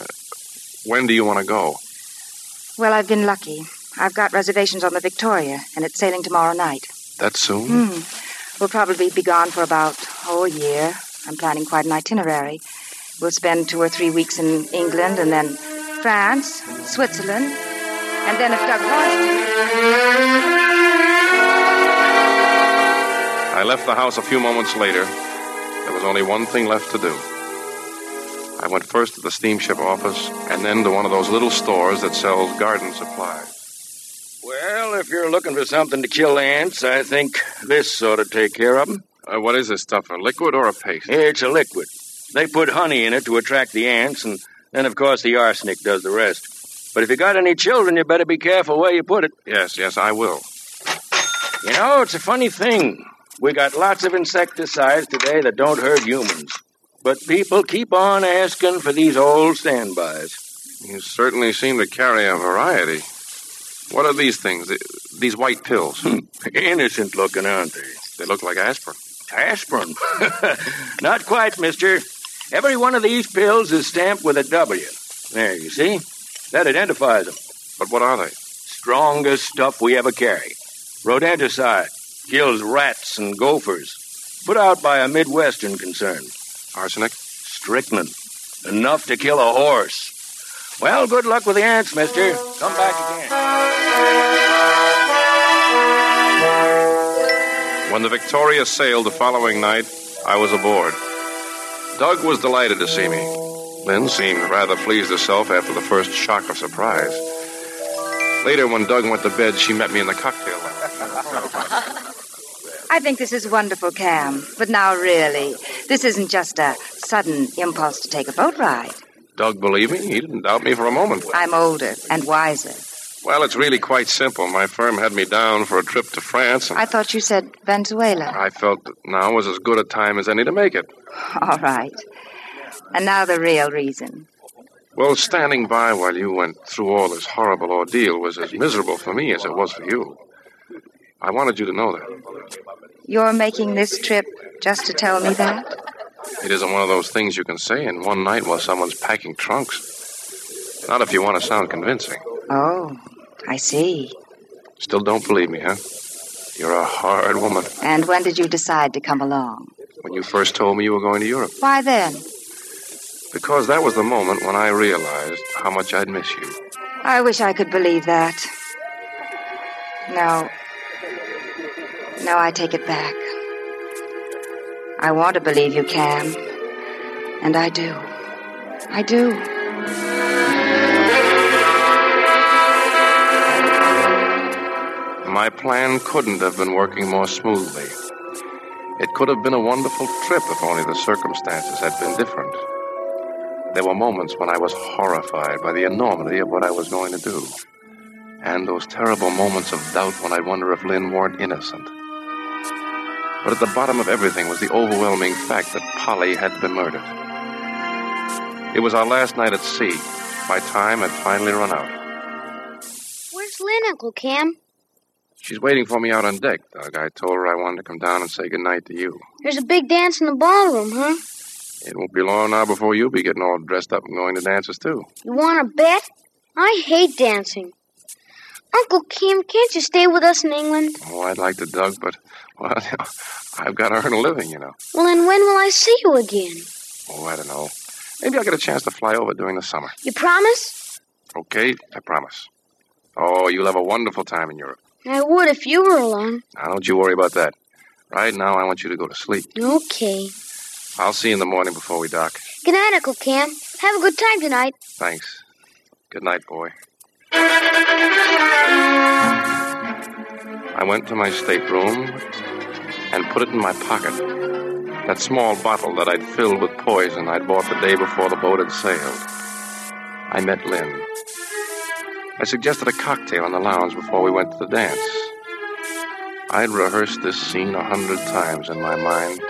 When do you want to go? Well, I've been lucky. I've got reservations on the Victoria, and it's sailing tomorrow night. That soon? Hmm. We'll probably be gone for about, oh, a year. I'm planning quite an itinerary. We'll spend two or three weeks in England, and then France, Switzerland, and then if Doug wants I left the house a few moments later. There was only one thing left to do. I went first to the steamship office and then to one of those little stores that sells garden supplies. Well, if you're looking for something to kill ants, I think this ought to take care of them. Uh, what is this stuff, a liquid or a paste? It's a liquid. They put honey in it to attract the ants, and then, of course, the arsenic does the rest. But if you got any children, you better be careful where you put it. Yes, yes, I will. You know, it's a funny thing. We got lots of insecticides today that don't hurt humans. But people keep on asking for these old standbys. You certainly seem to carry a variety. What are these things? These white pills? Hmm. Innocent looking, aren't they? They look like aspirin. Aspirin? *laughs* Not quite, mister. Every one of these pills is stamped with a W. There, you see? That identifies them. But what are they? Strongest stuff we ever carry. Rodenticide. Kills rats and gophers. Put out by a Midwestern concern. Arsenic? Strychnine. Enough to kill a horse. Well, good luck with the ants, mister. Come back again. When the Victoria sailed the following night, I was aboard. Doug was delighted to see me. Lynn seemed rather pleased herself after the first shock of surprise. Later, when Doug went to bed, she met me in the cocktail lounge. I think this is wonderful, Cam. But now, really, this isn't just a sudden impulse to take a boat ride. Doug, believe me, he didn't doubt me for a moment. I'm older and wiser. Well, it's really quite simple. My firm had me down for a trip to France. I thought you said Venezuela. I felt now was as good a time as any to make it. All right. And now the real reason. Well, standing by while you went through all this horrible ordeal was as miserable for me as it was for you. I wanted you to know that. You're making this trip just to tell me that? It isn't one of those things you can say in one night while someone's packing trunks. Not if you want to sound convincing. Oh, I see. Still don't believe me, huh? You're a hard woman. And when did you decide to come along? When you first told me you were going to Europe. Why then? Because that was the moment when I realized how much I'd miss you. I wish I could believe that. No, no, I take it back. I want to believe you can. And I do. I do. My plan couldn't have been working more smoothly. It could have been a wonderful trip if only the circumstances had been different. There were moments when I was horrified by the enormity of what I was going to do. And those terrible moments of doubt when I wonder if Lynn weren't innocent. But at the bottom of everything was the overwhelming fact that Polly had been murdered. It was our last night at sea. My time had finally run out. Where's Lynn, Uncle Cam? She's waiting for me out on deck, Doug. I told her I wanted to come down and say goodnight to you. There's a big dance in the ballroom, huh? It won't be long now before you'll be getting all dressed up and going to dances, too. You want to bet? I hate dancing. Uncle Cam, can't you stay with us in England? Oh, I'd like to, Doug, but, well, *laughs* I've got to earn a living, you know. Well, then when will I see you again? Oh, I don't know. Maybe I'll get a chance to fly over during the summer. You promise? Okay, I promise. Oh, you'll have a wonderful time in Europe. I would if you were along. Now, don't you worry about that. Right now, I want you to go to sleep. Okay. I'll see you in the morning before we dock. Good night, Uncle Cam. Have a good time tonight. Thanks. Good night, boy. I went to my stateroom and put it in my pocket. That small bottle that I'd filled with poison I'd bought the day before the boat had sailed. I met Lynn. I suggested a cocktail in the lounge before we went to the dance. I'd rehearsed this scene a hundred times in my mind.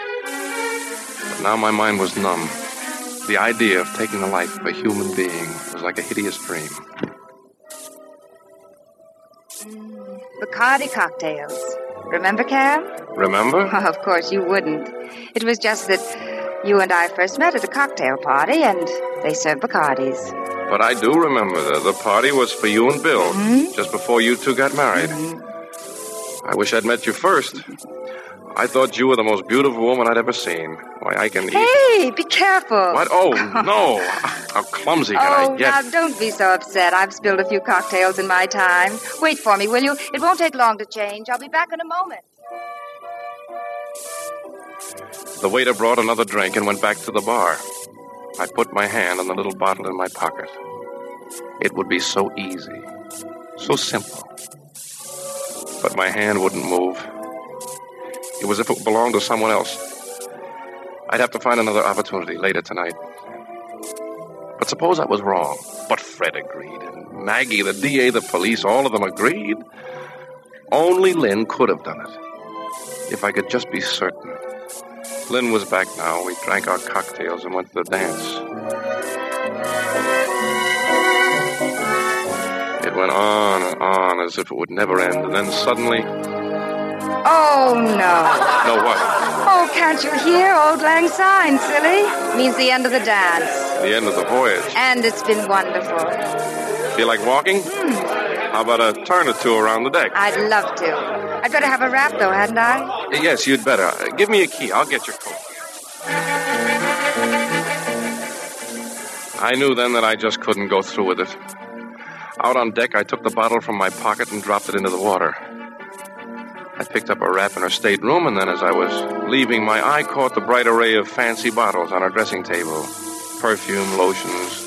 Now my mind was numb. The idea of taking the life of a human being was like a hideous dream. Bacardi cocktails. Remember, Cam? Remember? Oh, *laughs* of course you wouldn't. It was just that you and I first met at a cocktail party, and they served Bacardis. But I do remember that the party was for you and Bill, mm-hmm. just before you two got married. Mm-hmm. I wish I'd met you first. I thought you were the most beautiful woman I'd ever seen. Why, I can. Hey, be careful. What? Oh, *laughs* no. How clumsy can oh, I get? now don't be so upset. I've spilled a few cocktails in my time. Wait for me, will you? It won't take long to change. I'll be back in a moment. The waiter brought another drink and went back to the bar. I put my hand on the little bottle in my pocket. It would be so easy, so simple. But my hand wouldn't move. It was as if it belonged to someone else. I'd have to find another opportunity later tonight. But suppose I was wrong. But Fred agreed, and Maggie, the DA, the police, all of them agreed. Only Lynn could have done it. If I could just be certain. Lynn was back now. We drank our cocktails and went to the dance. It went on and on as if it would never end, and then suddenly. Oh, no. No, what? Oh, can't you hear Auld Lang Syne, silly? Means the end of the dance. The end of the voyage. And it's been wonderful. Feel like walking? Hmm. How about a turn or two around the deck? I'd love to. I'd better have a wrap, though, hadn't I? Yes, you'd better. Give me a key. I'll get your coat. I knew then that I just couldn't go through with it. Out on deck, I took the bottle from my pocket and dropped it into the water. I picked up a wrap in her stateroom, and then as I was leaving, my eye caught the bright array of fancy bottles on her dressing table perfume, lotions.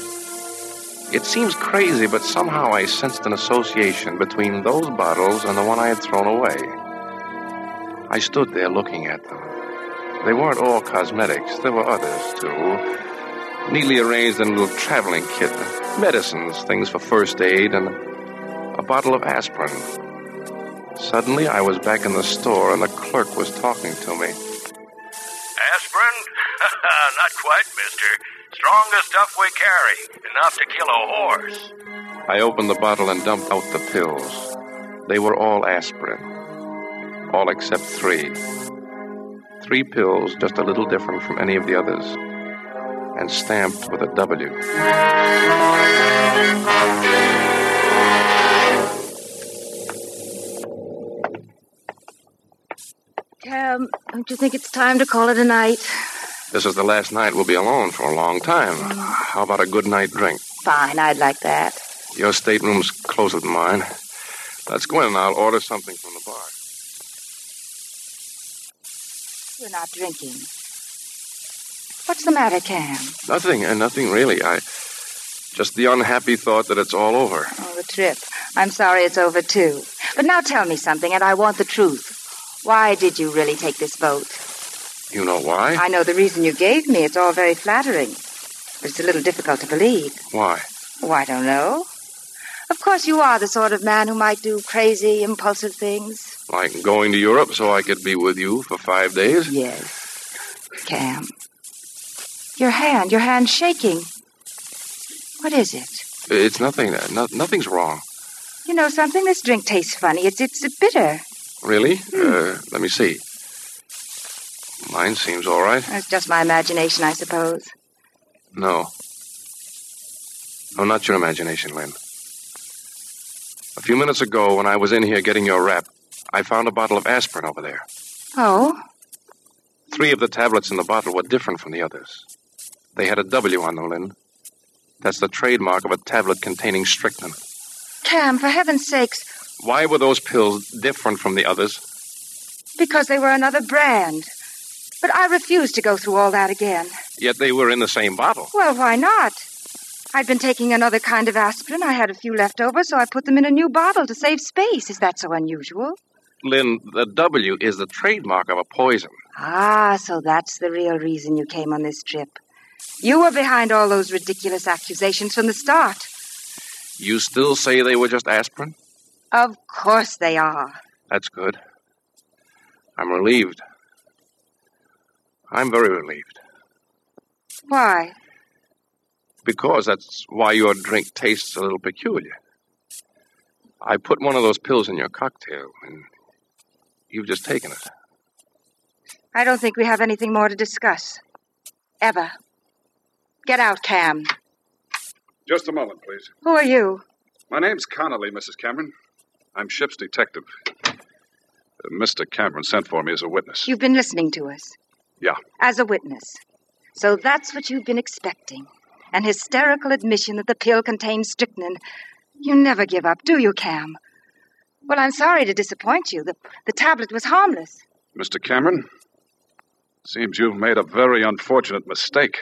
It seems crazy, but somehow I sensed an association between those bottles and the one I had thrown away. I stood there looking at them. They weren't all cosmetics, there were others, too. Neatly arranged in a little traveling kit medicines, things for first aid, and a bottle of aspirin. Suddenly, I was back in the store, and the clerk was talking to me. Aspirin? *laughs* Not quite, mister. Strongest stuff we carry. Enough to kill a horse. I opened the bottle and dumped out the pills. They were all aspirin. All except three. Three pills, just a little different from any of the others. And stamped with a W. Cam, don't you think it's time to call it a night? This is the last night we'll be alone for a long time. How about a good night drink? Fine, I'd like that. Your stateroom's closer than mine. Let's go in and I'll order something from the bar. We're not drinking. What's the matter, Cam? Nothing, and nothing really. I just the unhappy thought that it's all over. Oh, the trip. I'm sorry it's over, too. But now tell me something, and I want the truth. Why did you really take this boat? You know why? I know the reason you gave me. It's all very flattering. But it's a little difficult to believe. Why? Oh, I don't know. Of course, you are the sort of man who might do crazy, impulsive things. Like going to Europe so I could be with you for five days? Yes. Cam. Your hand, your hand's shaking. What is it? It's nothing. uh, No, nothing's wrong. You know something? This drink tastes funny. It's it's bitter. Really? Uh, let me see. Mine seems all right. It's just my imagination, I suppose. No. No, not your imagination, Lynn. A few minutes ago, when I was in here getting your wrap, I found a bottle of aspirin over there. Oh? Three of the tablets in the bottle were different from the others. They had a W on them, Lynn. That's the trademark of a tablet containing strychnine. Cam, for heaven's sakes, Why were those pills different from the others? because they were another brand. But I refuse to go through all that again. Yet they were in the same bottle. Well, why not? I'd been taking another kind of aspirin. I had a few left over, so I put them in a new bottle to save space. Is that so unusual? Lynn, the W is the trademark of a poison. Ah, so that's the real reason you came on this trip. You were behind all those ridiculous accusations from the start. You still say they were just aspirin? Of course they are. That's good. I'm relieved. I'm very relieved. Why? Because that's why your drink tastes a little peculiar. I put one of those pills in your cocktail, and you've just taken it. I don't think we have anything more to discuss. Ever. Get out, Cam. Just a moment, please. Who are you? My name's Connolly, Mrs. Cameron. I'm ship's detective. Uh, Mr. Cameron sent for me as a witness. You've been listening to us Yeah. as a witness. So that's what you've been expecting. An hysterical admission that the pill contains strychnine. You never give up, do you, Cam? Well, I'm sorry to disappoint you. The, the tablet was harmless. Mr. Cameron, Seems you've made a very unfortunate mistake.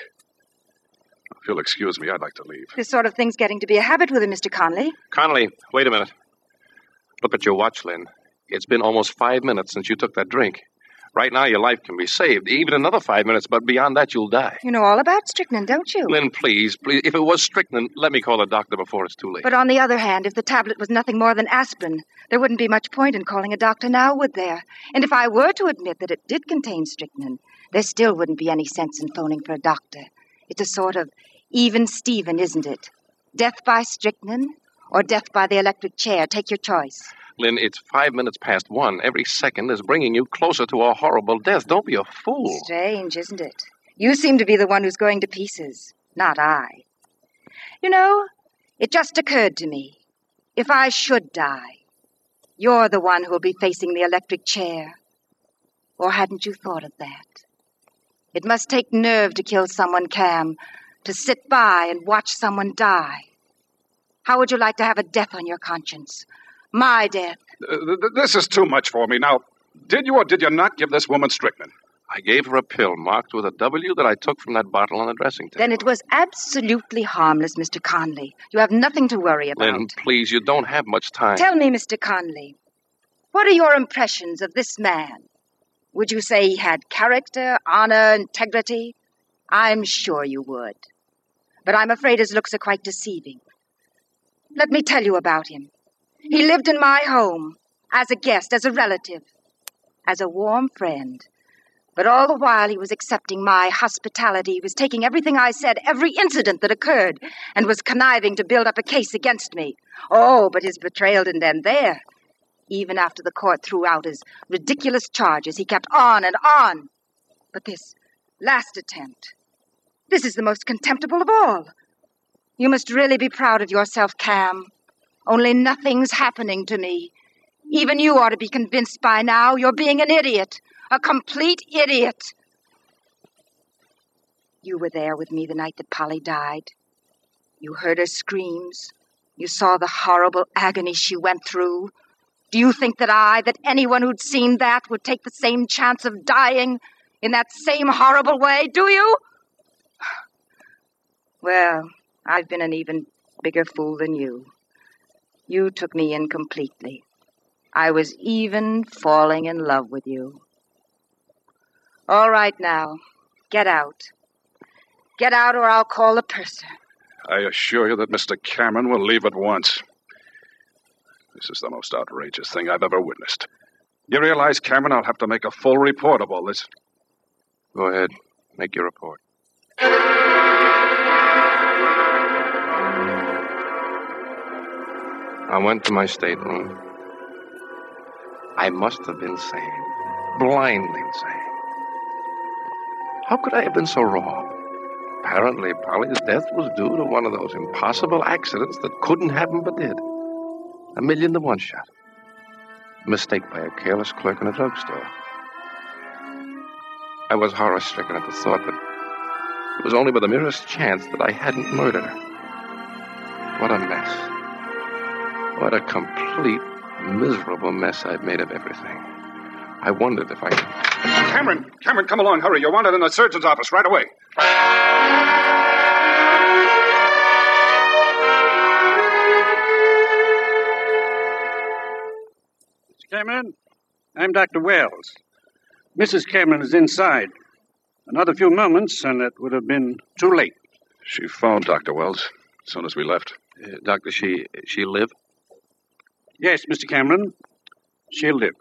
If you'll excuse me, I'd like to leave. This sort of thing's getting to be a habit with him, Mr. Conley. Conley, wait a minute. Look at your watch, Lynn. It's been almost five minutes since you took that drink. Right now, your life can be saved, even another five minutes, but beyond that, you'll die. You know all about strychnine, don't you? Lynn, please, please. If it was strychnine, let me call a doctor before it's too late. But on the other hand, if the tablet was nothing more than aspirin, there wouldn't be much point in calling a doctor now, would there? And if I were to admit that it did contain strychnine, there still wouldn't be any sense in phoning for a doctor. It's a sort of even Steven, isn't it? Death by strychnine or death by the electric chair. Take your choice. Lynn, it's five minutes past one. Every second is bringing you closer to a horrible death. Don't be a fool. Strange, isn't it? You seem to be the one who's going to pieces, not I. You know, it just occurred to me. If I should die, you're the one who'll be facing the electric chair. Or hadn't you thought of that? It must take nerve to kill someone, Cam, to sit by and watch someone die. How would you like to have a death on your conscience? My death. Uh, th- th- this is too much for me. Now, did you or did you not give this woman strychnine? I gave her a pill marked with a W that I took from that bottle on the dressing table. Then it was absolutely harmless, Mr. Conley. You have nothing to worry about. Lynn, please, you don't have much time. Tell me, Mr. Conley, what are your impressions of this man? Would you say he had character, honor, integrity? I'm sure you would. But I'm afraid his looks are quite deceiving. Let me tell you about him. He lived in my home, as a guest, as a relative, as a warm friend. But all the while he was accepting my hospitality, he was taking everything I said, every incident that occurred, and was conniving to build up a case against me. Oh, but his betrayal didn't end there. Even after the court threw out his ridiculous charges, he kept on and on. But this last attempt, this is the most contemptible of all. You must really be proud of yourself, Cam. Only nothing's happening to me. Even you ought to be convinced by now you're being an idiot. A complete idiot. You were there with me the night that Polly died. You heard her screams. You saw the horrible agony she went through. Do you think that I, that anyone who'd seen that, would take the same chance of dying in that same horrible way? Do you? *sighs* Well, I've been an even bigger fool than you. You took me in completely. I was even falling in love with you. All right now, get out. Get out or I'll call the purser. I assure you that Mr. Cameron will leave at once. This is the most outrageous thing I've ever witnessed. You realize, Cameron, I'll have to make a full report of all this. Go ahead. Make your report. I went to my stateroom. I must have been sane. Blindly insane. How could I have been so wrong? Apparently, Polly's death was due to one of those impossible accidents that couldn't happen but did. A million to one shot. A mistake by a careless clerk in a drugstore. I was horror stricken at the thought that it was only by the merest chance that I hadn't murdered her. What a mess. What a complete, miserable mess I've made of everything. I wondered if I. Cameron! Cameron, come along, hurry. You're wanted in the surgeon's office right away. Mr. Cameron, I'm Dr. Wells. Mrs. Cameron is inside. Another few moments, and it would have been too late. She phoned Dr. Wells as soon as we left. Uh, doctor, she she live? Yes, Mr. Cameron. She'll live.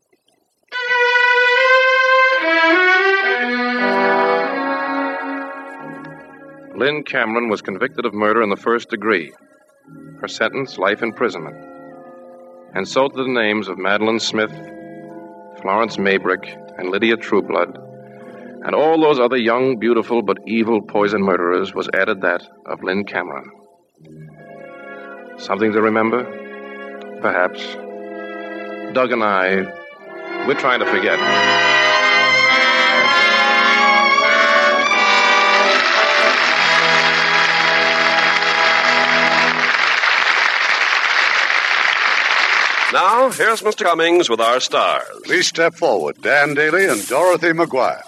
Lynn Cameron was convicted of murder in the first degree. Her sentence, life imprisonment. And so to the names of Madeleine Smith, Florence Maybrick, and Lydia Trueblood, and all those other young, beautiful, but evil poison murderers was added that of Lynn Cameron. Something to remember? Perhaps. Doug and I, we're trying to forget. Now, here's Mr. Cummings with our stars. Please step forward, Dan Dailey and Dorothy McGuire.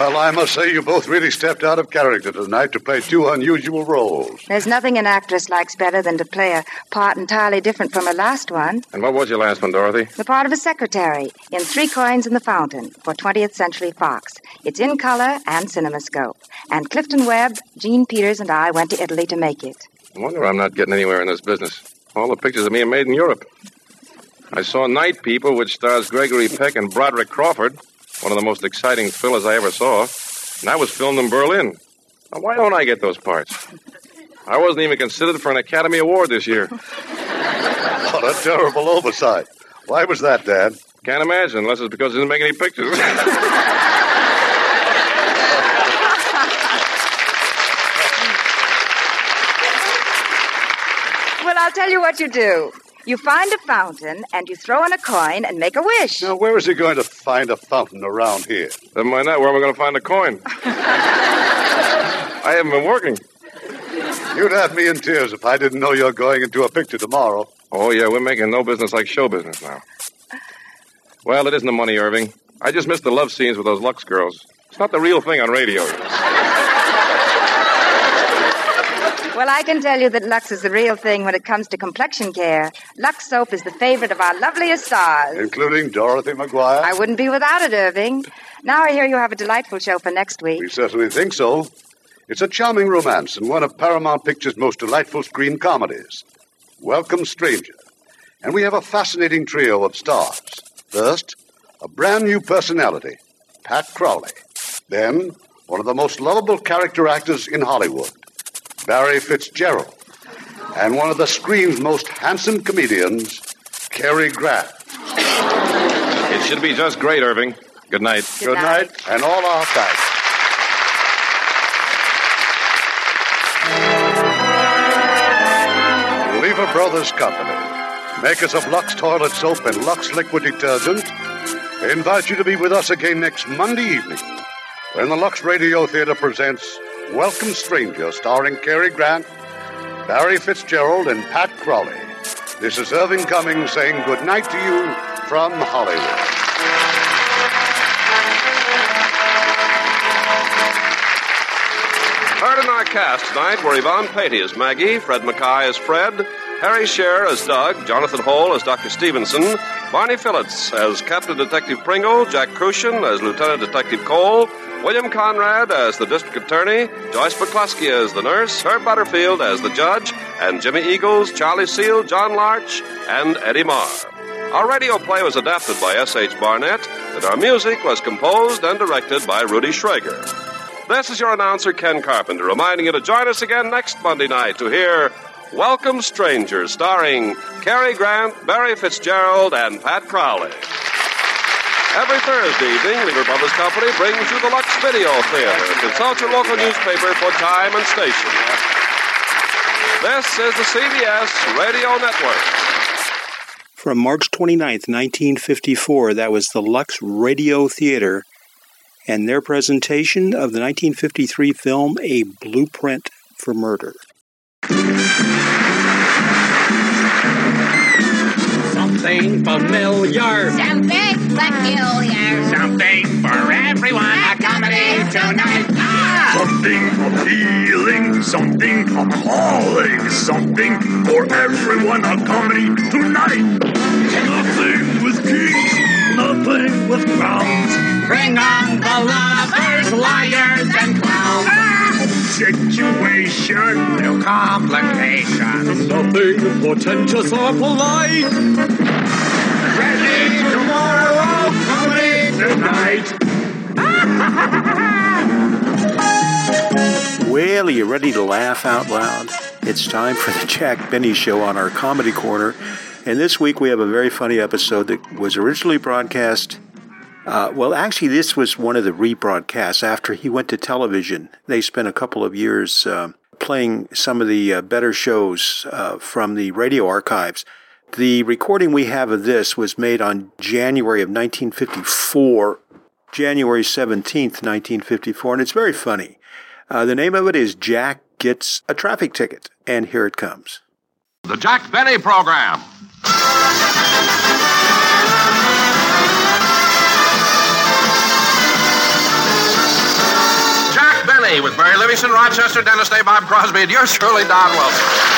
Well, I must say you both really stepped out of character tonight to play two unusual roles. There's nothing an actress likes better than to play a part entirely different from her last one. And what was your last one, Dorothy? The part of a secretary in Three Coins in the Fountain for 20th Century Fox. It's in color and cinemascope. And Clifton Webb, Jean Peters, and I went to Italy to make it. I wonder I'm not getting anywhere in this business. All the pictures of me are made in Europe. I saw Night People, which stars Gregory Peck and Broderick Crawford, one of the most exciting thrillers I ever saw. And that was filmed in Berlin. Now, why don't I get those parts? I wasn't even considered for an Academy Award this year. *laughs* What a terrible oversight. Why was that, Dan? Can't imagine, unless it's because he didn't make any pictures. *laughs* Well, I'll tell you what you do. You find a fountain and you throw in a coin and make a wish. Now, where is he going to find a fountain around here? Never mind that. Where am I going to find a coin? *laughs* I haven't been working. You'd have me in tears if I didn't know you're going into a picture tomorrow. Oh, yeah, we're making no business like show business now. Well, it isn't the money, Irving. I just missed the love scenes with those Lux girls. It's not the real thing on radio. Well, I can tell you that Lux is the real thing when it comes to complexion care. Lux soap is the favorite of our loveliest stars. Including Dorothy McGuire? I wouldn't be without it, Irving. Now I hear you have a delightful show for next week. We certainly think so. It's a charming romance and one of Paramount Pictures' most delightful screen comedies. Welcome, Stranger. And we have a fascinating trio of stars. First, a brand new personality, Pat Crowley. Then, one of the most lovable character actors in Hollywood, Barry Fitzgerald. And one of the screen's most handsome comedians, Cary Grant. It should be just great, Irving. Good night. Good, night. and all our thanks. Lever Brothers Company, makers of Lux Toilet Soap and Lux Liquid Detergent, invite you to be with us again next Monday evening when the Lux Radio Theater presents Welcome Stranger, starring Cary Grant, Barry Fitzgerald, and Pat Crowley. This is Irving Cummings saying good night to you from Hollywood. Heard in our cast tonight were Yvonne Peattie as Maggie, Fred MacKaye as Fred, Harry Scher as Doug, Jonathan Hole as Dr. Stevenson, Barney Phillips as Captain Detective Pringle, Jack Kruschen as Lieutenant Detective Cole, William Conrad as the District Attorney, Joyce McCluskey as the nurse, Herb Butterfield as the judge, and Jimmy Eagles, Charlie Seel, John Larch, and Eddie Marr. Our radio play was adapted by S.H. Barnett, and our music was composed and directed by Rudy Schrager. This is your announcer, Ken Carpenter, reminding you to join us again next Monday night to hear Welcome Strangers, starring Cary Grant, Barry Fitzgerald, and Pat Crowley. Every Thursday evening, Lever Brothers Company brings you the Lux Video Theater. Consult your local newspaper for time and station. This is the CBS Radio Network. From March 29th, 1954, that was the Lux Radio Theater and their presentation of the 1953 film A Blueprint for Murder. Something familiar. Something peculiar. Something for everyone. A comedy tonight. Ah! Something appealing. Something appalling. Something for everyone. A comedy tonight. Nothing with kings. Nothing with crowns. Bring on the lovers, liars, and clowns. Ah! Situation. No complications. Nothing portentous or polite. Ready tomorrow, *laughs* Well, are you ready to laugh out loud? It's time for the Jack Benny Show on our Comedy Corner. And this week we have a very funny episode that was originally broadcast. Uh, well, actually, this was one of the rebroadcasts after he went to television. They spent a couple of years uh, playing some of the uh, better shows uh, from the radio archives. The recording we have of this was made on January of 1954, January 17th, 1954, and it's very funny. Uh, the name of it is Jack Gets a Traffic Ticket, and here it comes. The Jack Benny Program. Jack Benny with Mary Livingstone, Rochester, Dennis Day, Bob Crosby, and yours truly, Don Wilson.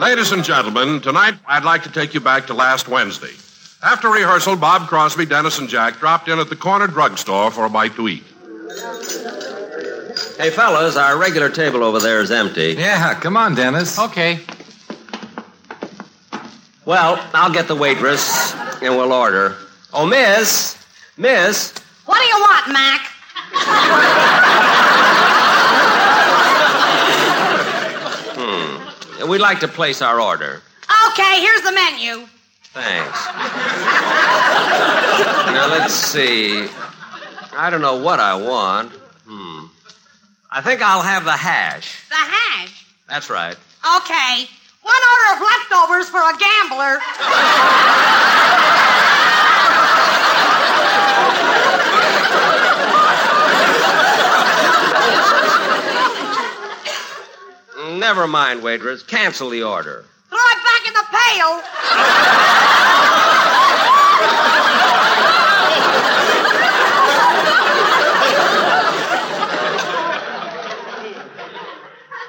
Ladies and gentlemen, tonight I'd like to take you back to last Wednesday. After rehearsal, Bob Crosby, Dennis, and Jack dropped in at the corner drugstore for a bite to eat. Hey, fellas, our regular table over there is empty. Yeah, come on, Dennis. Okay. Well, I'll get the waitress and we'll order. Oh, miss, miss, What do you want, Mac? *laughs* We'd like to place our order. Okay, here's the menu. Thanks. now, let's see. I don't know what I want. Hmm. I think I'll have the hash. The hash. That's right. Okay. One order of leftovers for a gambler. *laughs* Never mind, waitress. Cancel the order. Throw it back in the pail.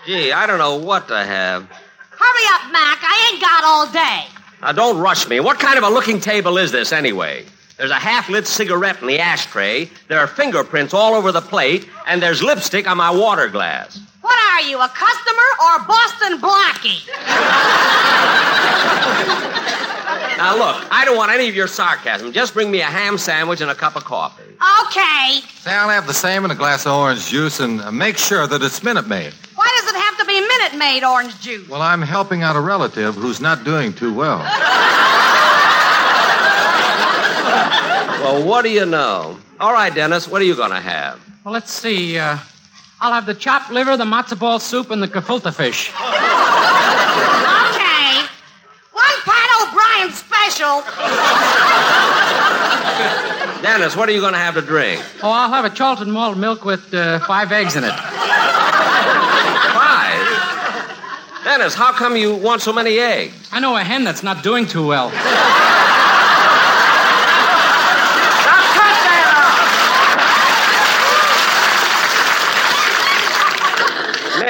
Gee, I don't know what to have. Hurry up, Mac. I ain't got all day. Now, don't rush me. What kind of a looking table is this, anyway? There's a half lit cigarette in the ashtray, there are fingerprints all over the plate, and there's lipstick on my water glass. What are you, a customer or Boston Blackie? Now, look, I don't want any of your sarcasm. Just bring me a ham sandwich and a cup of coffee. Okay. Say, I'll have the same and a glass of orange juice, and uh, make sure that it's Minute Maid. Why does it have to be Minute Maid orange juice? Well, I'm helping out a relative who's not doing too well. *laughs* Well, what do you know? All right, Dennis, what are you going to have? Well, let's see. Uh, I'll have the chopped liver, the matzo ball soup, and the gefilte fish. Okay. One Pat O'Brien special. Dennis, what are you going to have to drink? Oh, I'll have a Charlton malt milk with uh, five eggs in it. Five? Dennis, how come you want so many eggs? I know a hen that's not doing too well.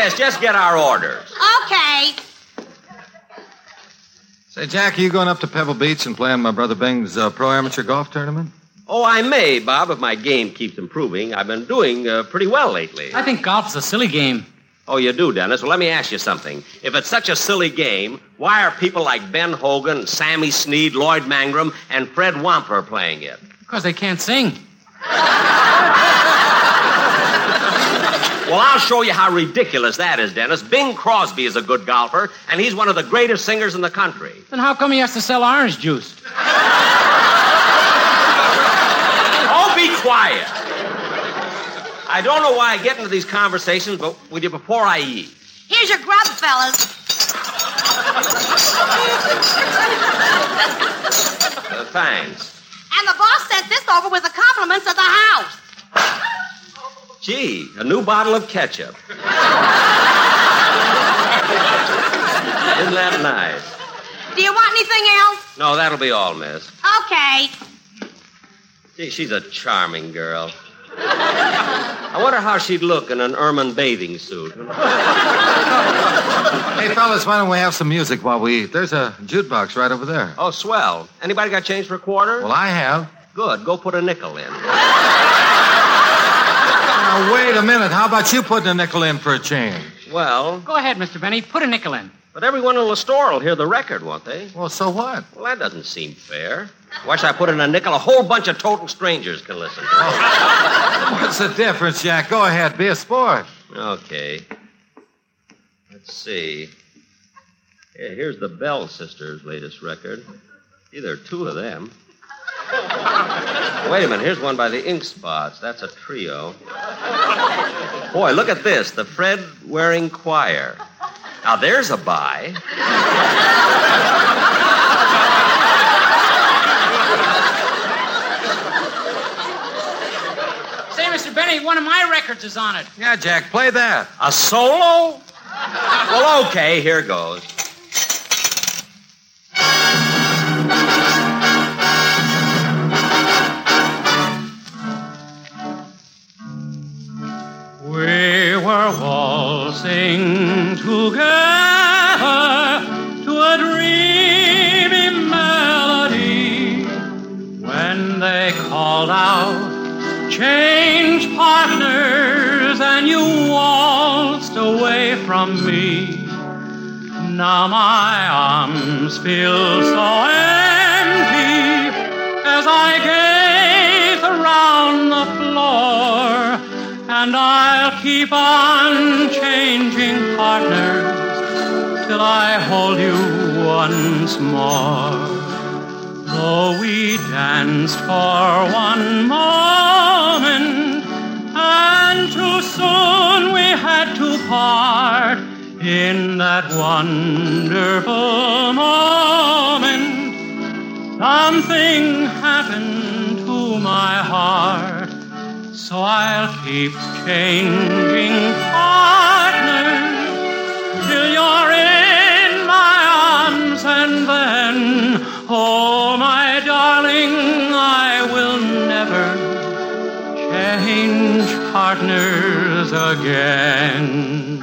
Miss, just get our orders. Okay. Say, Jack, are you going up to Pebble Beach and playing my brother Bing's uh, pro amateur golf tournament? Oh, I may, Bob, if my game keeps improving. I've been doing uh, pretty well lately. I think golf's a silly game. Oh, you do, Dennis? Well, let me ask you something. If it's such a silly game, why are people like Ben Hogan, Sammy Snead, Lloyd Mangrum, and Fred Wampler playing it? Because they can't sing. *laughs* Well, I'll show you how ridiculous that is, Dennis. Bing Crosby is a good golfer, and he's one of the greatest singers in the country. Then how come he has to sell orange juice? *laughs* Oh, be quiet. I don't know why I get into these conversations, but with you before I eat. Here's your grub, fellas. Uh, thanks. And the boss sent this over with the compliments of the house. Gee, a new bottle of ketchup. Isn't that nice? Do you want anything else? No, that'll be all, miss. Okay. Gee, she's a charming girl. I wonder how she'd look in an ermine bathing suit. Hey, fellas, why don't we have some music while we eat? There's a jukebox right over there. Oh, swell. Anybody got change for a quarter? Well, I have. Good. Go put a nickel in. Now, wait a minute. How about you putting a nickel in for a change? Well, Go ahead, Mr. Benny. Put a nickel in. but everyone in the store will hear the record, won't they? Well, so what? Well, that doesn't seem fair. Why should I put in a nickel? A whole bunch of total strangers can listen. *laughs* What's the difference, Jack? Go ahead. Be a sport. Okay. Let's see. Here, here's the Bell Sisters' latest record. See, there are two of them. Wait a minute. Here's one by the Ink Spots. That's a trio. Boy, look at this. The Fred Waring Choir. Now, there's a buy. Say, Mr. Benny, one of my records is on it. Yeah, Jack, play that. A solo? Well, okay, here goes. Were waltzing together to a dreamy melody when they called out, Change partners, and you waltzed away from me. Now my arms feel so empty as I gaze And I'll keep on changing partners till I hold you once more. Though we danced for one moment, and too soon we had to part in that wonderful moment. Something happened to my heart. So I'll keep changing partners till you're in my arms, and then, oh my darling, I will never change partners again.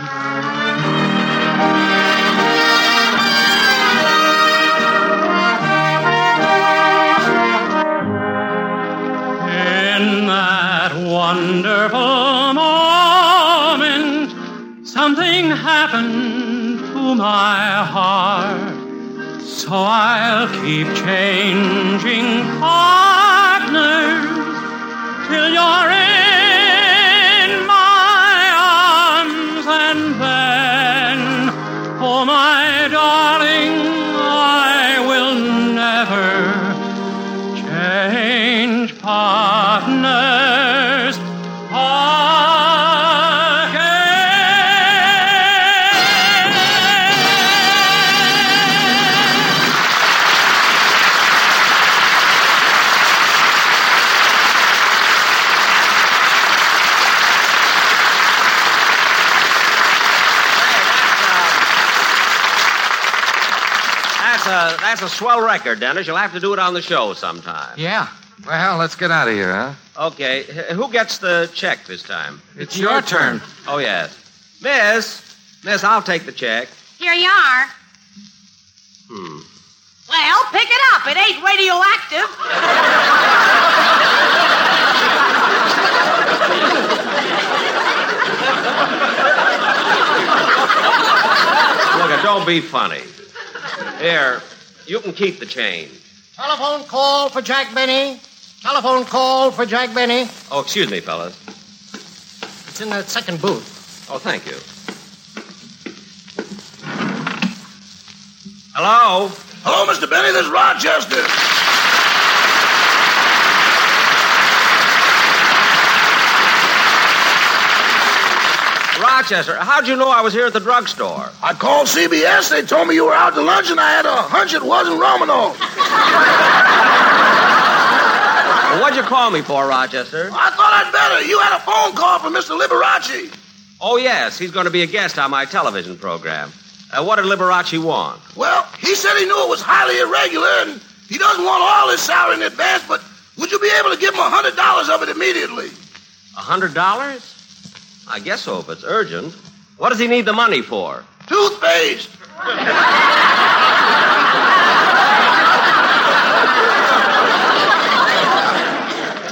Wonderful moment, something happened to my heart. So I'll keep changing partners till you're a swell Dennis. You'll have to do it on the show sometime. Yeah. Well, let's get out of here, huh? Okay. H- Who gets the check this time? It's your turn. Oh yes, Miss. Miss, I'll take the check. Here you are. Hmm. Well, pick it up. It ain't radioactive. Look, don't be funny. Here, you can keep the change. Telephone call for Jack Benny. Telephone call for Jack Benny. Oh, excuse me, fellas. It's in that second booth. Oh, thank you. Hello? Hello, Mr. Benny. This is Rochester. Rochester, how'd you know I was here at the drugstore? I called CBS. They told me you were out to lunch, and I had a hunch it wasn't Romanoff. Well, what'd you call me for, Rochester? I thought I'd better. You had a phone call from Mr. Liberace. Oh, yes, he's going to be a guest on my television program. Uh, what did Liberace want? Well, he said he knew it was highly irregular, and he doesn't want all his salary in advance, but would you be able to give him a $100 of it immediately? A hundred dollars? I guess so, if it's urgent. What does he need the money for? Toothpaste.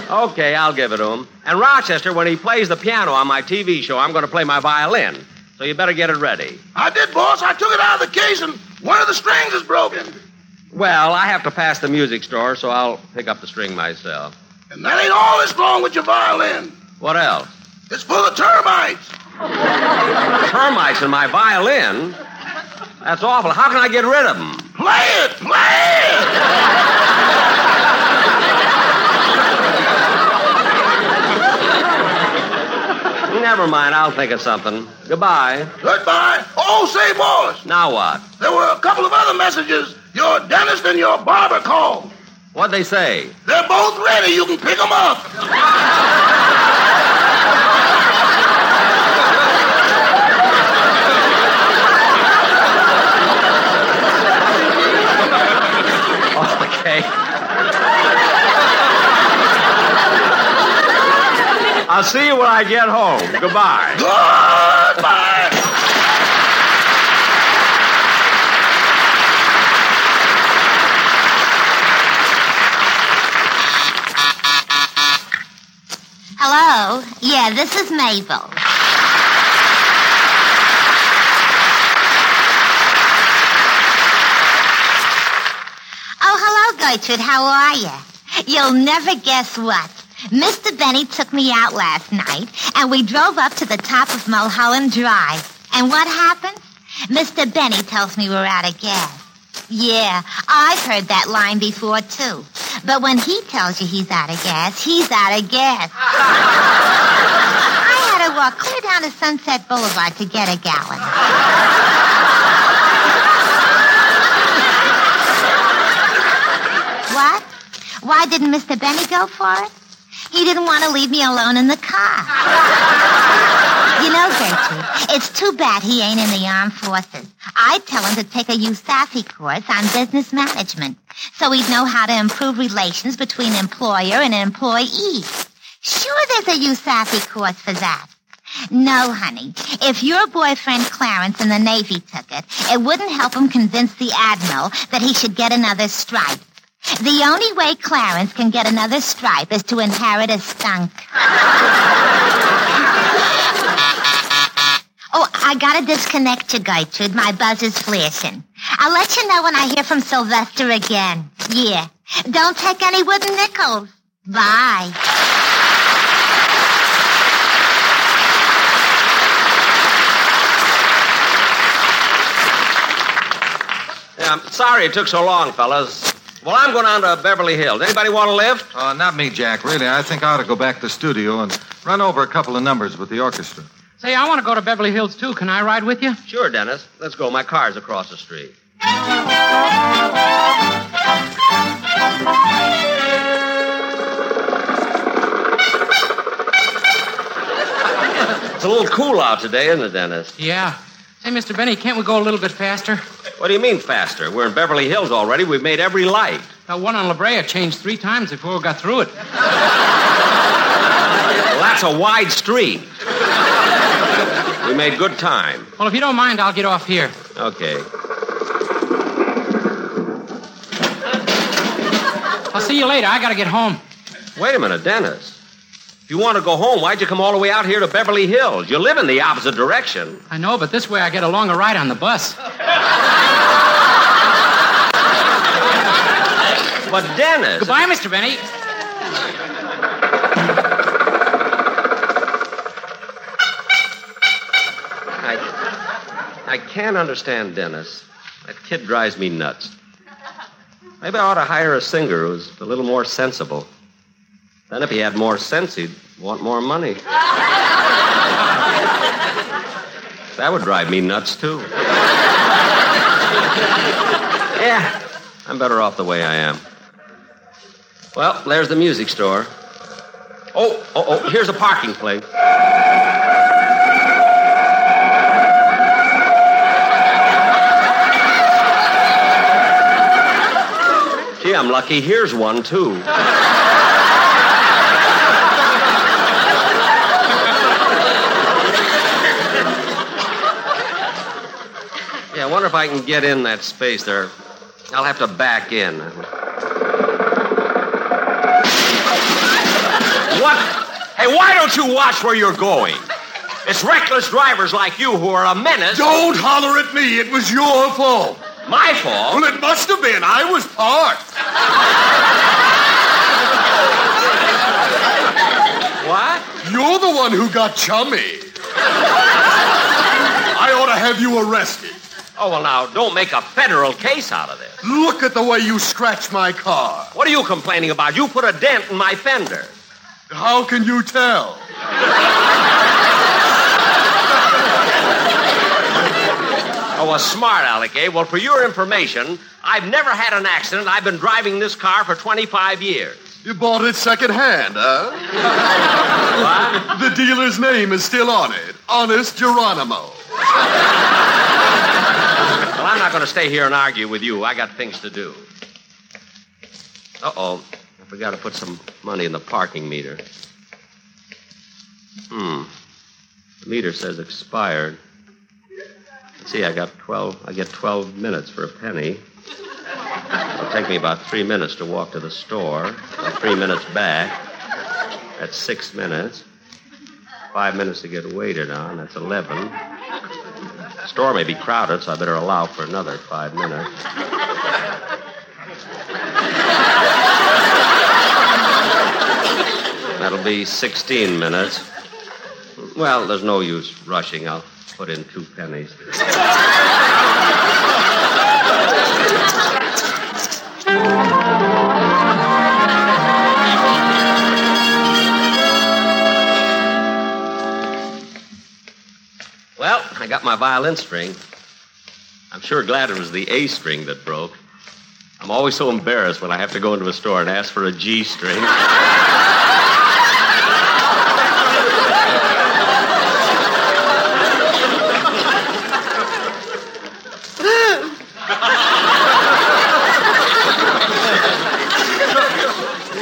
Okay, I'll give it to him. And Rochester, when he plays the piano on my TV show, I'm going to play my violin. So you better get it ready. I did, boss. I took it out of the case, and one of the strings is broken. Well, I have to pass the music store, so I'll pick up the string myself. And that ain't all that's wrong with your violin. What else? It's full of termites. Termites in my violin? That's awful. How can I get rid of them? Play it! Play it! Never mind, I'll think of something. Goodbye. Goodbye. Oh, say, boss. Now what? There were a couple of other messages. Your dentist and your barber called. What'd they say? They're both ready. You can pick them up. See you when I get home. Goodbye. *laughs* Goodbye. Hello? Yeah, this is Mabel. Oh, hello, Gertrude. How are you? You'll never guess what. Mr. Benny took me out last night, and we drove up to the top of Mulholland Drive. And what happened? Mr. Benny tells me we're out of gas. Yeah, I've heard that line before, too. But when he tells you he's out of gas, he's out of gas. *laughs* I had to walk clear down to Sunset Boulevard to get a gallon. What? Why didn't Mr. Benny go for it? He didn't want to leave me alone in the car. *laughs* You know, Gertrude, it's too bad he ain't in the armed forces. I'd tell him to take a USAFI course on business management so he'd know how to improve relations between employer and employee. Sure, there's a USAFI course for that. No, honey. If your boyfriend Clarence in the Navy took it, it wouldn't help him convince the Admiral that he should get another stripe. The only way Clarence can get another stripe is to inherit a skunk. Oh, I gotta disconnect you, Gertrude. My buzz is flashing. I'll let you know when I hear from Sylvester again. Yeah. Don't take any wooden nickels. Bye. Yeah, I'm sorry it took so long, fellas. Well, I'm going on to Beverly Hills. Anybody want to lift? Uh, not me, Jack. Really, I think I ought to go back to the studio and run over a couple of numbers with the orchestra. Say, I want to go to Beverly Hills, too. Can I ride with you? Sure, Dennis. Let's go. My car's across the street. It's a little cool out today, isn't it, Dennis? Yeah. Say, Mr. Benny, can't we go a little bit faster? What do you mean faster? We're in Beverly Hills already. We've made every light. That one on La Brea changed three times before we got through it. Well, that's a wide street. We made good time. Well, if you don't mind, I'll get off here. Okay. I'll see you later. I gotta get home. Wait a minute, Dennis. If you want to go home, why'd you come all the way out here to Beverly Hills? You live in the opposite direction. I know, but this way I get a longer ride on the bus. But Dennis. Goodbye, Mr. Benny. I, I can't understand Dennis. That kid drives me nuts. Maybe I ought to hire a singer who's a little more sensible. Then, if he had more sense, he'd want more money. That would drive me nuts, too. *laughs* Yeah, I'm better off the way I am. Well, there's the music store. Oh, oh, oh, here's a parking plate. Gee, I'm lucky. Here's one, too. Yeah, I wonder if I can get in that space there. I'll have to back in. What? Hey, why don't you watch where you're going? It's reckless drivers like you who are a menace. Don't holler at me. It was your fault. My fault? Well, it must have been. I was parked. What? You're the one who got chummy. I ought to have you arrested. Oh, well, now, don't make a federal case out of this. Look at the way you scratched my car. What are you complaining about? You put a dent in my fender. How can you tell? Oh, a smart aleck, eh? Well, for your information, I've never had an accident. I've been driving this car for 25 years. You bought it secondhand, huh? What? The dealer's name is still on it. Honest Geronimo. Well, I'm not going to stay here and argue with you. I got things to do. Uh oh. I forgot to put some money in the parking meter. Hmm. The meter says expired. Let's see, I got 12. I get 12 minutes for a penny. It'll take me about three minutes to walk to the store. About three minutes back. That's six minutes. Five minutes to get waited on. That's 11. The store may be crowded, so I better allow for another five minutes. That'll be 16 minutes. Well, there's no use rushing. I'll put in two pennies. Well, I got my violin string. I'm sure glad it was the A string that broke. I'm always so embarrassed when I have to go into a store and ask for a G string. *laughs*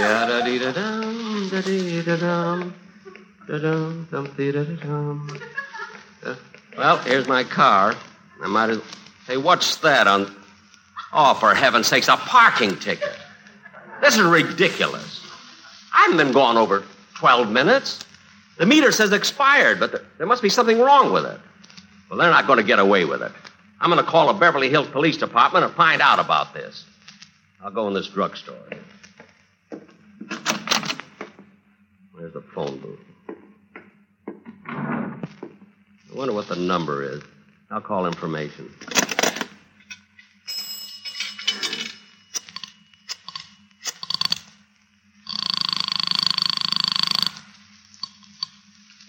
Yeah, da dee da dum, da dee da dum, da dum, dum dee da da dum. Uh, Well, here's my car. I might as Hey, what's that on? Oh, for heaven's sakes, a parking ticket. This is ridiculous. I haven't been gone over 12 minutes. The meter says expired, but there, must be something wrong with it. Well, they're not going to get away with it. I'm going to call the Beverly Hills Police Department and find out about this. I'll go in this drugstore. There's the phone booth. I wonder what the number is. I'll call information.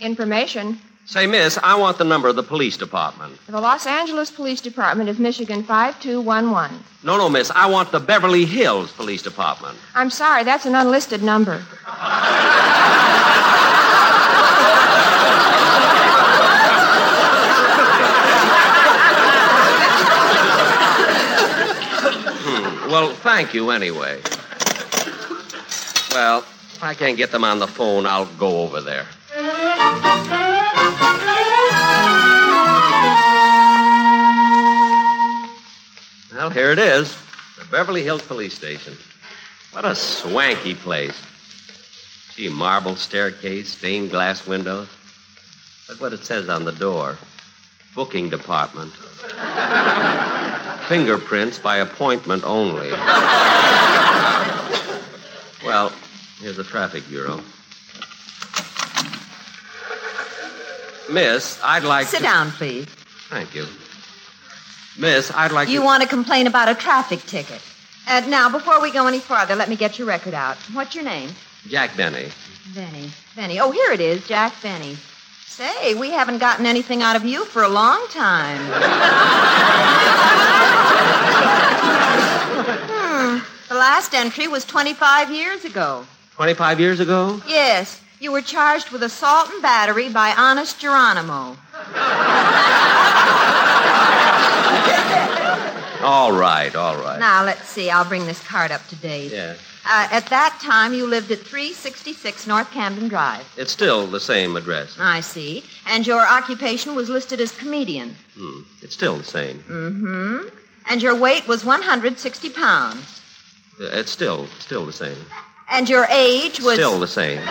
Information. Say, miss, I want the number of the police department. The Los Angeles Police Department of Michigan 5211. No, no, miss, I want the Beverly Hills Police Department. I'm sorry, that's an unlisted number. *laughs* Well, thank you anyway. Well, if I can't get them on the phone, I'll go over there. Well, here it is the Beverly Hills Police Station. What a swanky place. Gee, marble staircase, stained glass windows. Look what it says on the door booking department. *laughs* Fingerprints by appointment only. well, here's the traffic bureau. Miss, I'd like Sit to... down, please. Thank you. Miss, I'd like You to... want to complain about a traffic ticket. Uh, now, before we go any farther, let me get your record out. What's your name? Jack Benny. Benny. Benny. Oh, here it is, Jack Benny. Say, we haven't gotten anything out of you for a long time. *laughs* hmm. The last entry was 25 years ago. 25 years ago? Yes, you were charged with assault and battery by Honest Geronimo. *laughs* All right, all right. Now, let's see. I'll bring this card up to date. Yeah. Uh, at that time, you lived at 366 North Camden Drive. It's still the same address. I see. And your occupation was listed as comedian. Hmm. It's still the same. Mm-hmm. And your weight was 160 pounds. Uh, It's still still the same. And your age was. Still the same.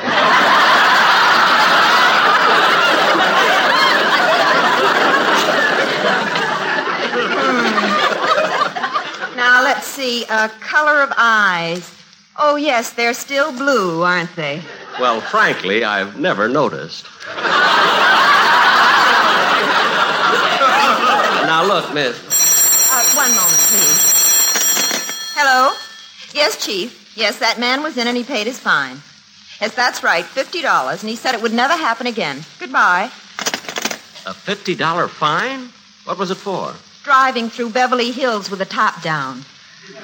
Now, let's see. Uh, color of eyes. Oh, yes, they're still blue, aren't they? Well, frankly, I've never noticed. now look, miss. Uh, one moment, please. Hello? Yes, Chief. Yes, that man was in and he paid his fine. Yes, that's right, $50, and he said it would never happen again. Goodbye. A $50 fine? What was it for? Driving through Beverly Hills with the top down.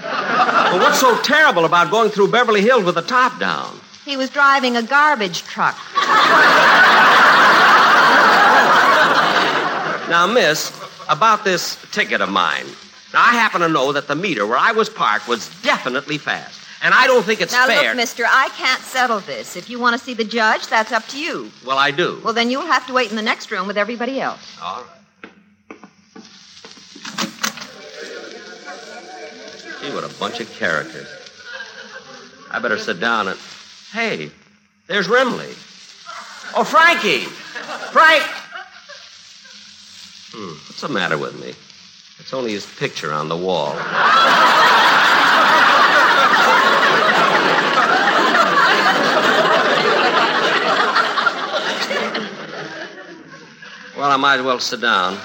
Well, what's so terrible about going through Beverly Hills with the top down? He was driving a garbage truck. Now, miss, about this ticket of mine. Now, I happen to know that the meter where I was parked was definitely fast. And I don't think it's now, fair. look, mister, I can't settle this. If you want to see the judge, that's up to you. Well, I do. Well, then you'll have to wait in the next room with everybody else. All right. Gee, what a bunch of characters. I better sit down and. Hey, there's Remley. Oh, Frankie! Frank! Hmm, what's the matter with me? It's only his picture on the wall. Well, I might as well sit down.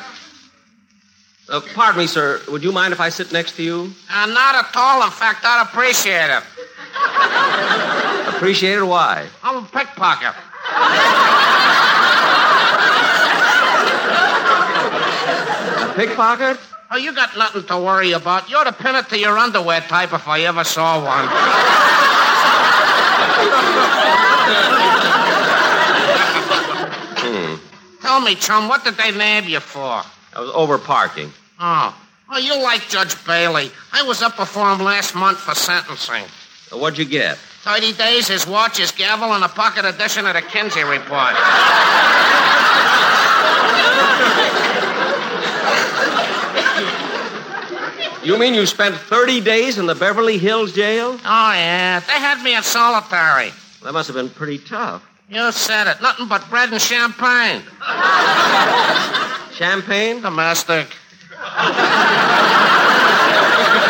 Uh, pardon me, sir. Would you mind if I sit next to you? Uh, not at all. In fact, I'd appreciate it. Appreciate it? Why? I'm a pickpocket. A pickpocket? Oh, you got nothing to worry about. You're the pin it to your underwear type if I ever saw one. Hmm. Tell me, chum, what did they nab you for? I was over parking. Oh. Oh, you like Judge Bailey. I was up before him last month for sentencing. Uh, What'd you get? 30 days, his watch, his gavel, and a pocket edition of the Kinsey Report. *laughs* You mean you spent 30 days in the Beverly Hills jail? Oh, yeah. They had me in solitary. That must have been pretty tough. You said it. Nothing but bread and champagne. Champagne? Domestic. *laughs*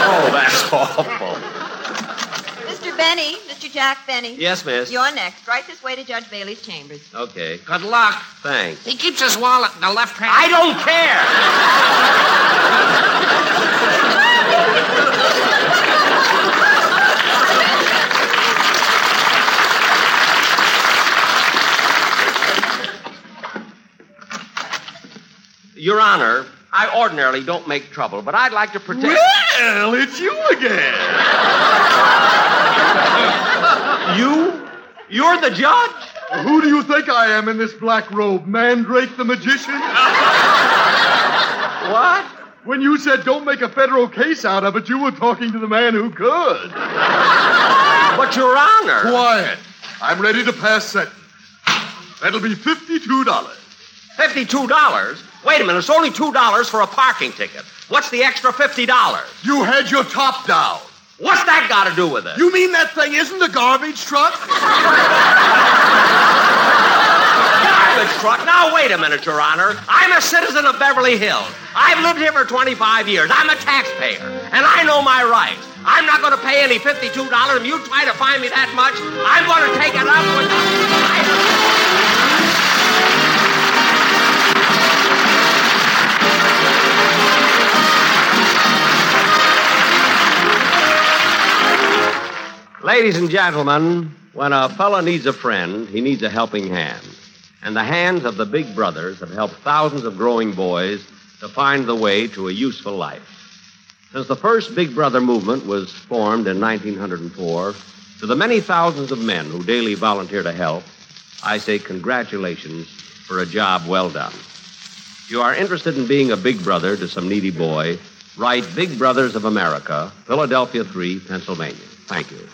Oh, that's awful. Mr. Jack Benny. Yes, miss. You're next. Right this way to Judge Bailey's chambers. Okay. Good luck. Thanks. He keeps his wallet in the left hand. I don't care. Your Honor, I ordinarily don't make trouble, but I'd like to protect. Well, it's you again. *laughs* You? You're the judge? Who do you think I am in this black robe? Mandrake the magician? *laughs* What? When you said don't make a federal case out of it, you were talking to the man who could. But, Your Honor. Quiet. I'm ready to pass sentence. That'll be $52. $52? Wait a minute, it's only $2 for a parking ticket. What's the extra $50? You had your top down. What's that got to do with it? You mean that thing isn't a garbage truck? *laughs* Garbage truck? Now, wait a minute, Your Honor. I'm a citizen of Beverly Hills. I've lived here for 25 years. I'm a taxpayer, and I know my rights. I'm not going to pay any $52. If you try to find me that much, I'm going to take it up with the... Ladies and gentlemen, when a fella needs a friend, he needs a helping hand. And the hands of the big brothers have helped thousands of growing boys to find the way to a useful life. Since the first Big Brother movement was formed in 1904, to the many thousands of men who daily volunteer to help, I say congratulations for a job well done. If you are interested in being a big brother to some needy boy, write Big Brothers of America, Philadelphia 3, Pennsylvania. Thank you.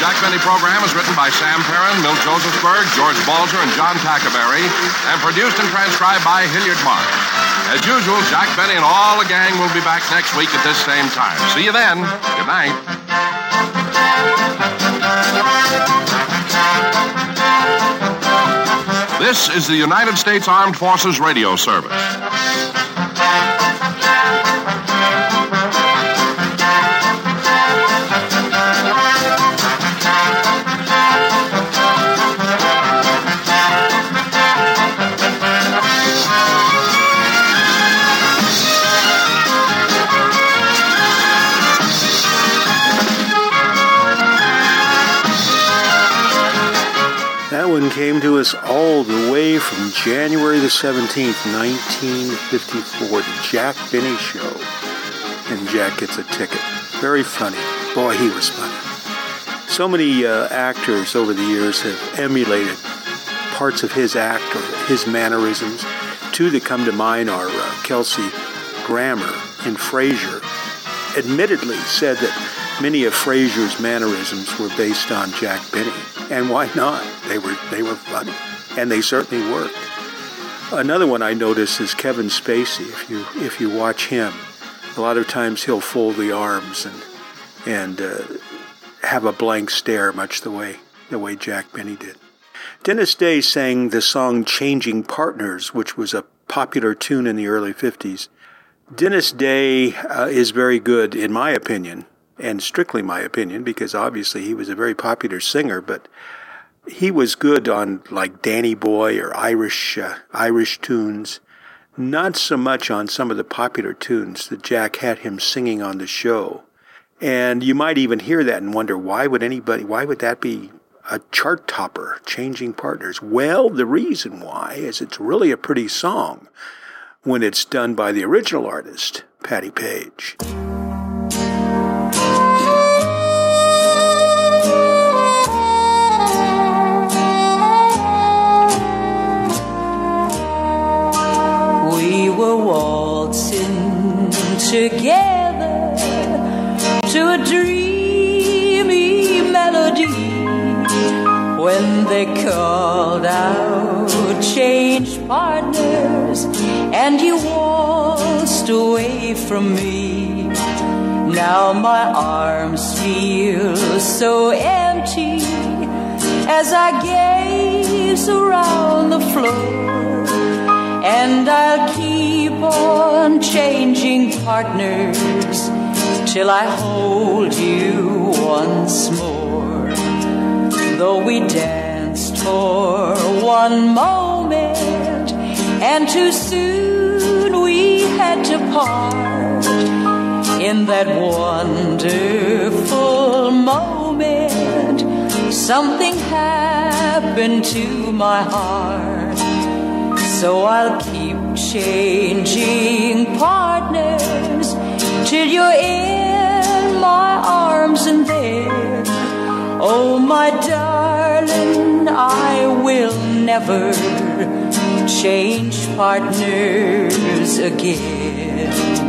Jack Benny program is written by Sam Perrin, Milt Josephsberg, George Balzer, and John Tackaberry, and produced and transcribed by Hilliard Mark. As usual, Jack Benny and all the gang will be back next week at this same time. See you then. Good night. This is the United States Armed Forces Radio Service. Came to us all the way from January the 17th, 1954, the Jack Benny Show. And Jack gets a ticket. Very funny. Boy, he was funny. So many uh, actors over the years have emulated parts of his act or his mannerisms. two that come to mind are uh, Kelsey Grammer and Frasier. Admittedly, said that many of Frasier's mannerisms were based on Jack Benny, and why not? They were they were funny, and they certainly worked. Another one I notice is Kevin Spacey. If you if you watch him, a lot of times he'll fold the arms and and uh, have a blank stare, much the way the way Jack Benny did. Dennis Day sang the song "Changing Partners," which was a popular tune in the early '50s. Dennis Day uh, is very good, in my opinion, and strictly my opinion, because obviously he was a very popular singer, but he was good on like Danny Boy or Irish uh, Irish tunes, not so much on some of the popular tunes that Jack had him singing on the show. And you might even hear that and wonder why would anybody why would that be a chart topper, changing partners? Well, the reason why is it's really a pretty song when it's done by the original artist, Patti Page. Were waltzing together to a dreamy melody when they called out change partners and you waltzed away from me. Now my arms feel so empty as I gaze around the floor and I'll keep on changing partners till I hold you once more. Though we danced for one moment, and too soon we had to part. In that wonderful moment, something happened to my heart. So I'll keep changing partners till you're in my arms and there. Oh, my darling, I will never change partners again.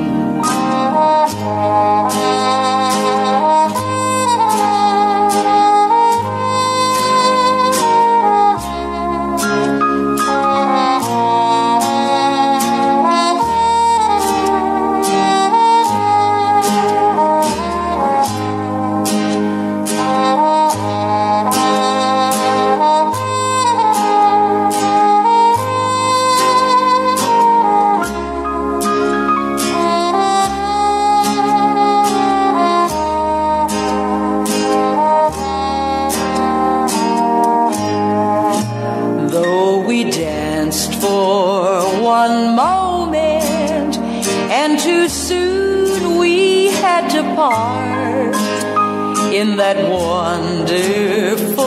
That wonderful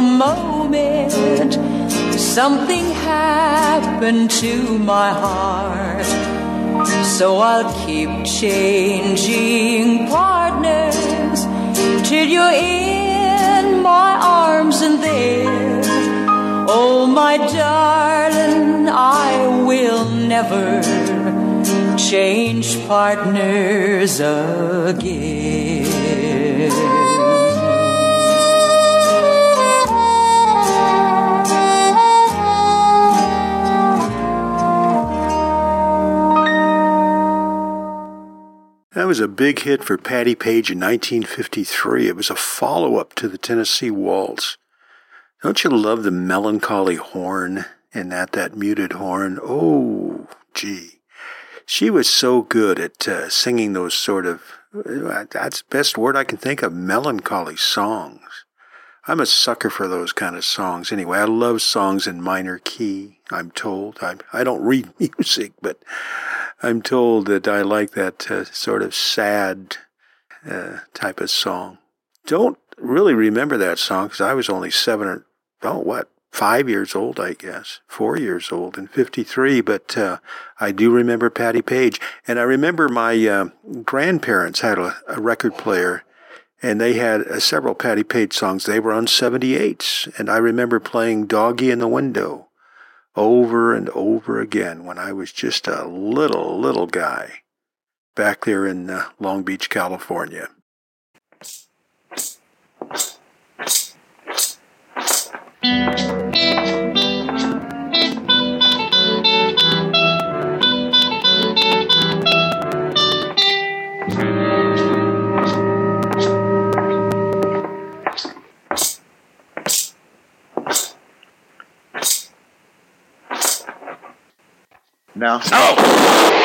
moment, something happened to my heart. So I'll keep changing partners till you're in my arms and there. Oh, my darling, I will never change partners again. Was a big hit for Patti Page in 1953. It was a follow up to the Tennessee Waltz. Don't you love the melancholy horn and that that muted horn? Oh, gee. She was so good at uh, singing those sort of uh, that's the best word I can think of, melancholy songs. I'm a sucker for those kind of songs anyway. I love songs in minor key, I'm told. I'm, I don't read *laughs* music, but I'm told that I like that uh, sort of sad uh, type of song. Don't really remember that song because I was only seven or, oh, what, five years old, I guess, four years old in 53. But uh, I do remember Patti Page. And I remember my uh, grandparents had a, a, record player and they had uh, several Patti Page songs. They were on 78s. And I remember playing Doggy in the Window over and over again when I was just a little, little guy back there in uh, Long Beach, California. Now. Yeah,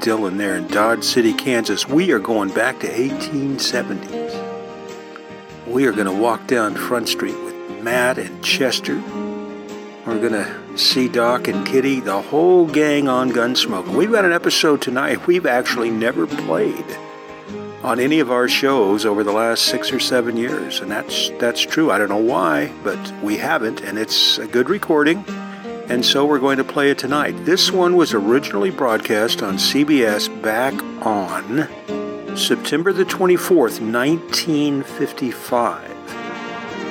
Dillon there in Dodge City, Kansas. We are going back to 1870s. We are going to walk down Front Street with Matt and Chester. We're going to see Doc and Kitty, the whole gang on Gunsmoke. We've got an episode tonight we've actually never played on any of our shows over the last six or seven years, and that's that's true. I don't know why, but we haven't, and it's a good recording, and so we're going to play it tonight. This one was originally broadcast on CBS back on September the 24th, 1955.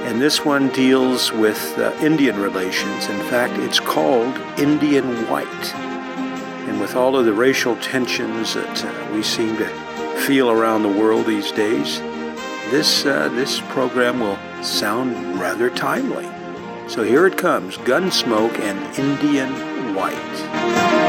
And this one deals with uh, Indian relations. In fact, it's called Indian White. And with all of the racial tensions that uh, we seem to feel around the world these days, this, uh, this program will sound rather timely. So here it comes Gunsmoke and Indian White.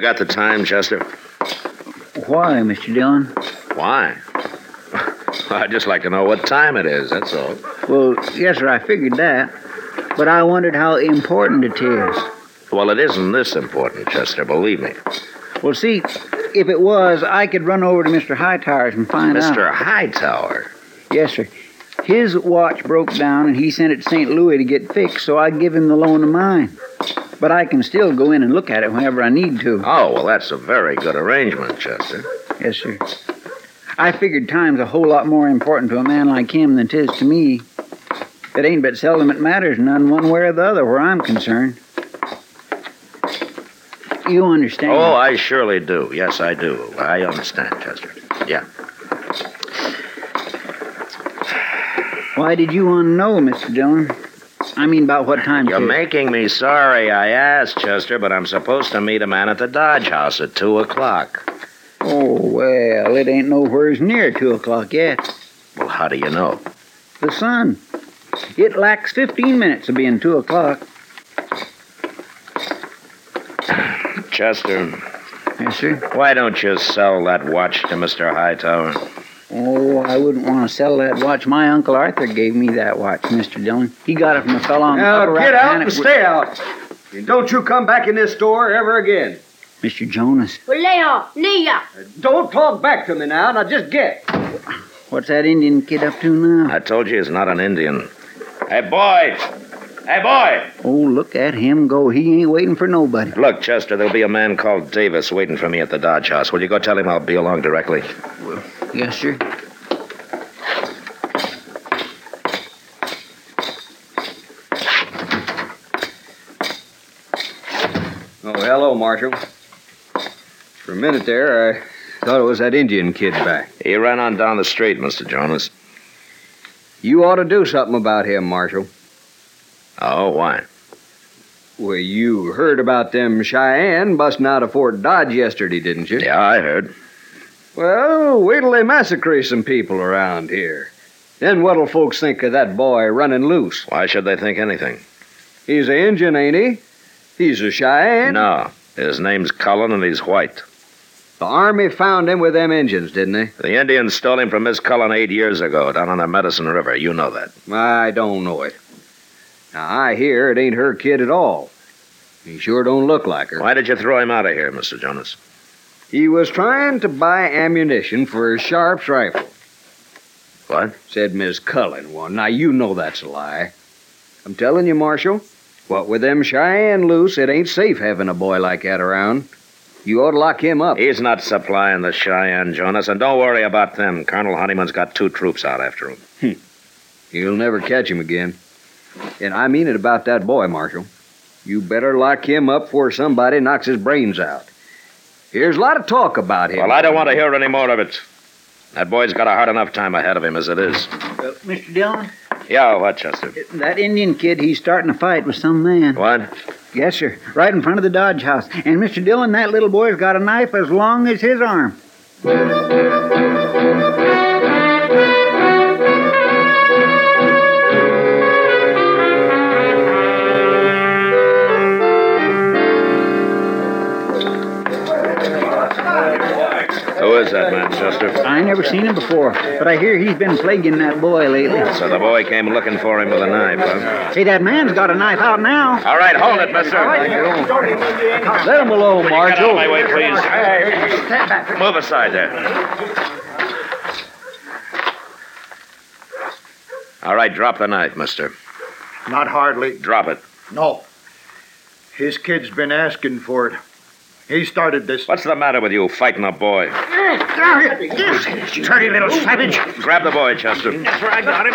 You got the time, Chester? Why, Mr. Dillon? Why? *laughs* I'd just like to know what time it is, that's all. Well, yes, sir, I figured that. But I wondered how important it is. Well, it isn't this important, Chester, believe me. Well, see, if it was, I could run over to Mr. Hightower's and find out. Mr. Hightower? Yes, sir. His watch broke down and he sent it to St. Louis to get fixed, so I give him the loan of mine. But I can still go in and look at it whenever I need to. Oh, well, that's a very good arrangement, Chester. Yes, sir. I figured time's a whole lot more important to a man like him than than 'tis to me. It ain't but seldom it matters none one way or the other where I'm concerned. You understand? Oh, I surely do. Yes, I do. I understand, Chester. Yeah. Why did you want to know, Mr. Dillon? I mean, about what time? You're making me sorry I asked, Chester, but I'm supposed to meet a man at the Dodge House at 2 o'clock. Oh, well, it ain't nowheres near two o'clock yet. Well, how do you know? The sun. It lacks 15 minutes of being two o'clock. Chester. Yes, sir. Why don't you sell that watch to Mr. Hightower? Oh, I wouldn't want to sell that watch. My Uncle Arthur gave me that watch, Mr. Dillon. He got it from a fellow on the Now upper get out Rappahannock and with- stay out. And don't you come back in this store ever again. Mr. Jonas, Leo, Nia. Uh, don't talk back to me now. Now just get. what's that Indian kid up to now? I told you he's not an Indian. Hey, boy! Hey, boy! Oh, look at him go. He ain't waiting for nobody. Look, Chester, there'll be a man called Davis waiting for me at the Dodge House. Will you go tell him I'll be along directly? Yes, sir. Oh, hello, Marshal. For a minute there, I thought it was that Indian kid back. He ran on down the street, Mr. Jonas. You ought to do something about him, Marshal. Oh, why? Well, you heard about them Cheyenne busting out of Fort Dodge yesterday, didn't you? Yeah, I heard. Well, wait till they massacre some people around here. Then what'll folks think of that boy running loose? Why should they think anything? He's an Injun, ain't he? He's a Cheyenne. No. His name's Cullen and he's white. The Army found him with them Injuns, didn't they? The Indians stole him from Miss Cullen eight years ago down on the Medicine River. You know that. I don't know it. Now, I hear it ain't her kid at all. He sure don't look like her. Why did you throw him out of here, Mr. Jonas? He was trying to buy ammunition for his Sharp's rifle. What? Said Miss Cullen one. Now, you know that's a lie. I'm telling you, Marshal, what with them Cheyenne loose, it ain't safe having a boy like that around. You ought to lock him up. He's not supplying the Cheyenne, Jonas, and don't worry about them. Colonel Honeyman's got two troops out after him. Hmm. You'll never catch him again. And I mean it about that boy, Marshal. You better lock him up before somebody knocks his brains out. Here's a lot of talk about him. Well, I don't want to hear any more of it. That boy's got a hard enough time ahead of him as it is. Uh, Mr. Dillon, Yeah, what, Chester? that Indian kid, he's starting a fight with some man. What? Yes, sir. Right in front of the Dodge house. And Mr. Dillon, that little boy's got a knife as long as his arm. Is that Chester? I never seen him before, but I hear he's been plaguing that boy lately. So the boy came looking for him with a knife, huh? See, that man's got a knife out now. All right, hold it, mister. Let him alone, Get out of my way, please. Move aside there. All right, drop the knife, mister. Not hardly. Drop it. No. His kid's been asking for it. He started this. What's the matter with you, fighting a boy? Dirty little savage. Grab the boy, Chester. That's where I got him.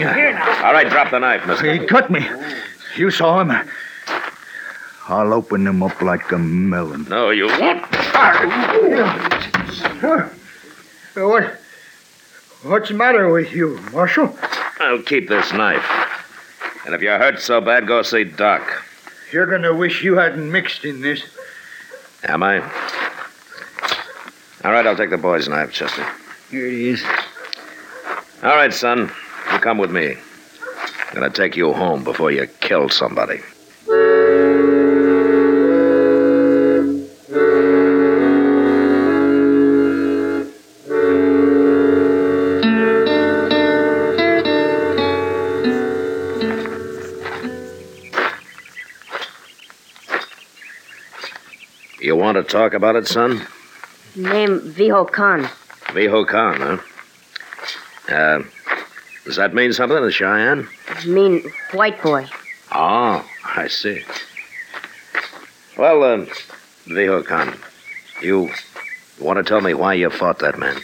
Here now. All right, drop the knife, mister. He cut me. You saw him. I'll open him up like a melon. No, you won't. What? What's the matter with you, Marshal? I'll keep this knife. And if you're hurt so bad, go see Doc. You're gonna wish you hadn't mixed in this. Am I? All right, I'll take the boy's knife, Chester. Here it is. All right, son. You come with me. I'm gonna take you home before you kill somebody. Want to talk about it, son? Name Viho Khan. Viho Khan, huh? Uh, Does that mean something to Cheyenne? mean white boy. Oh, I see. Well, uh, Viho Khan, you want to tell me why you fought that man?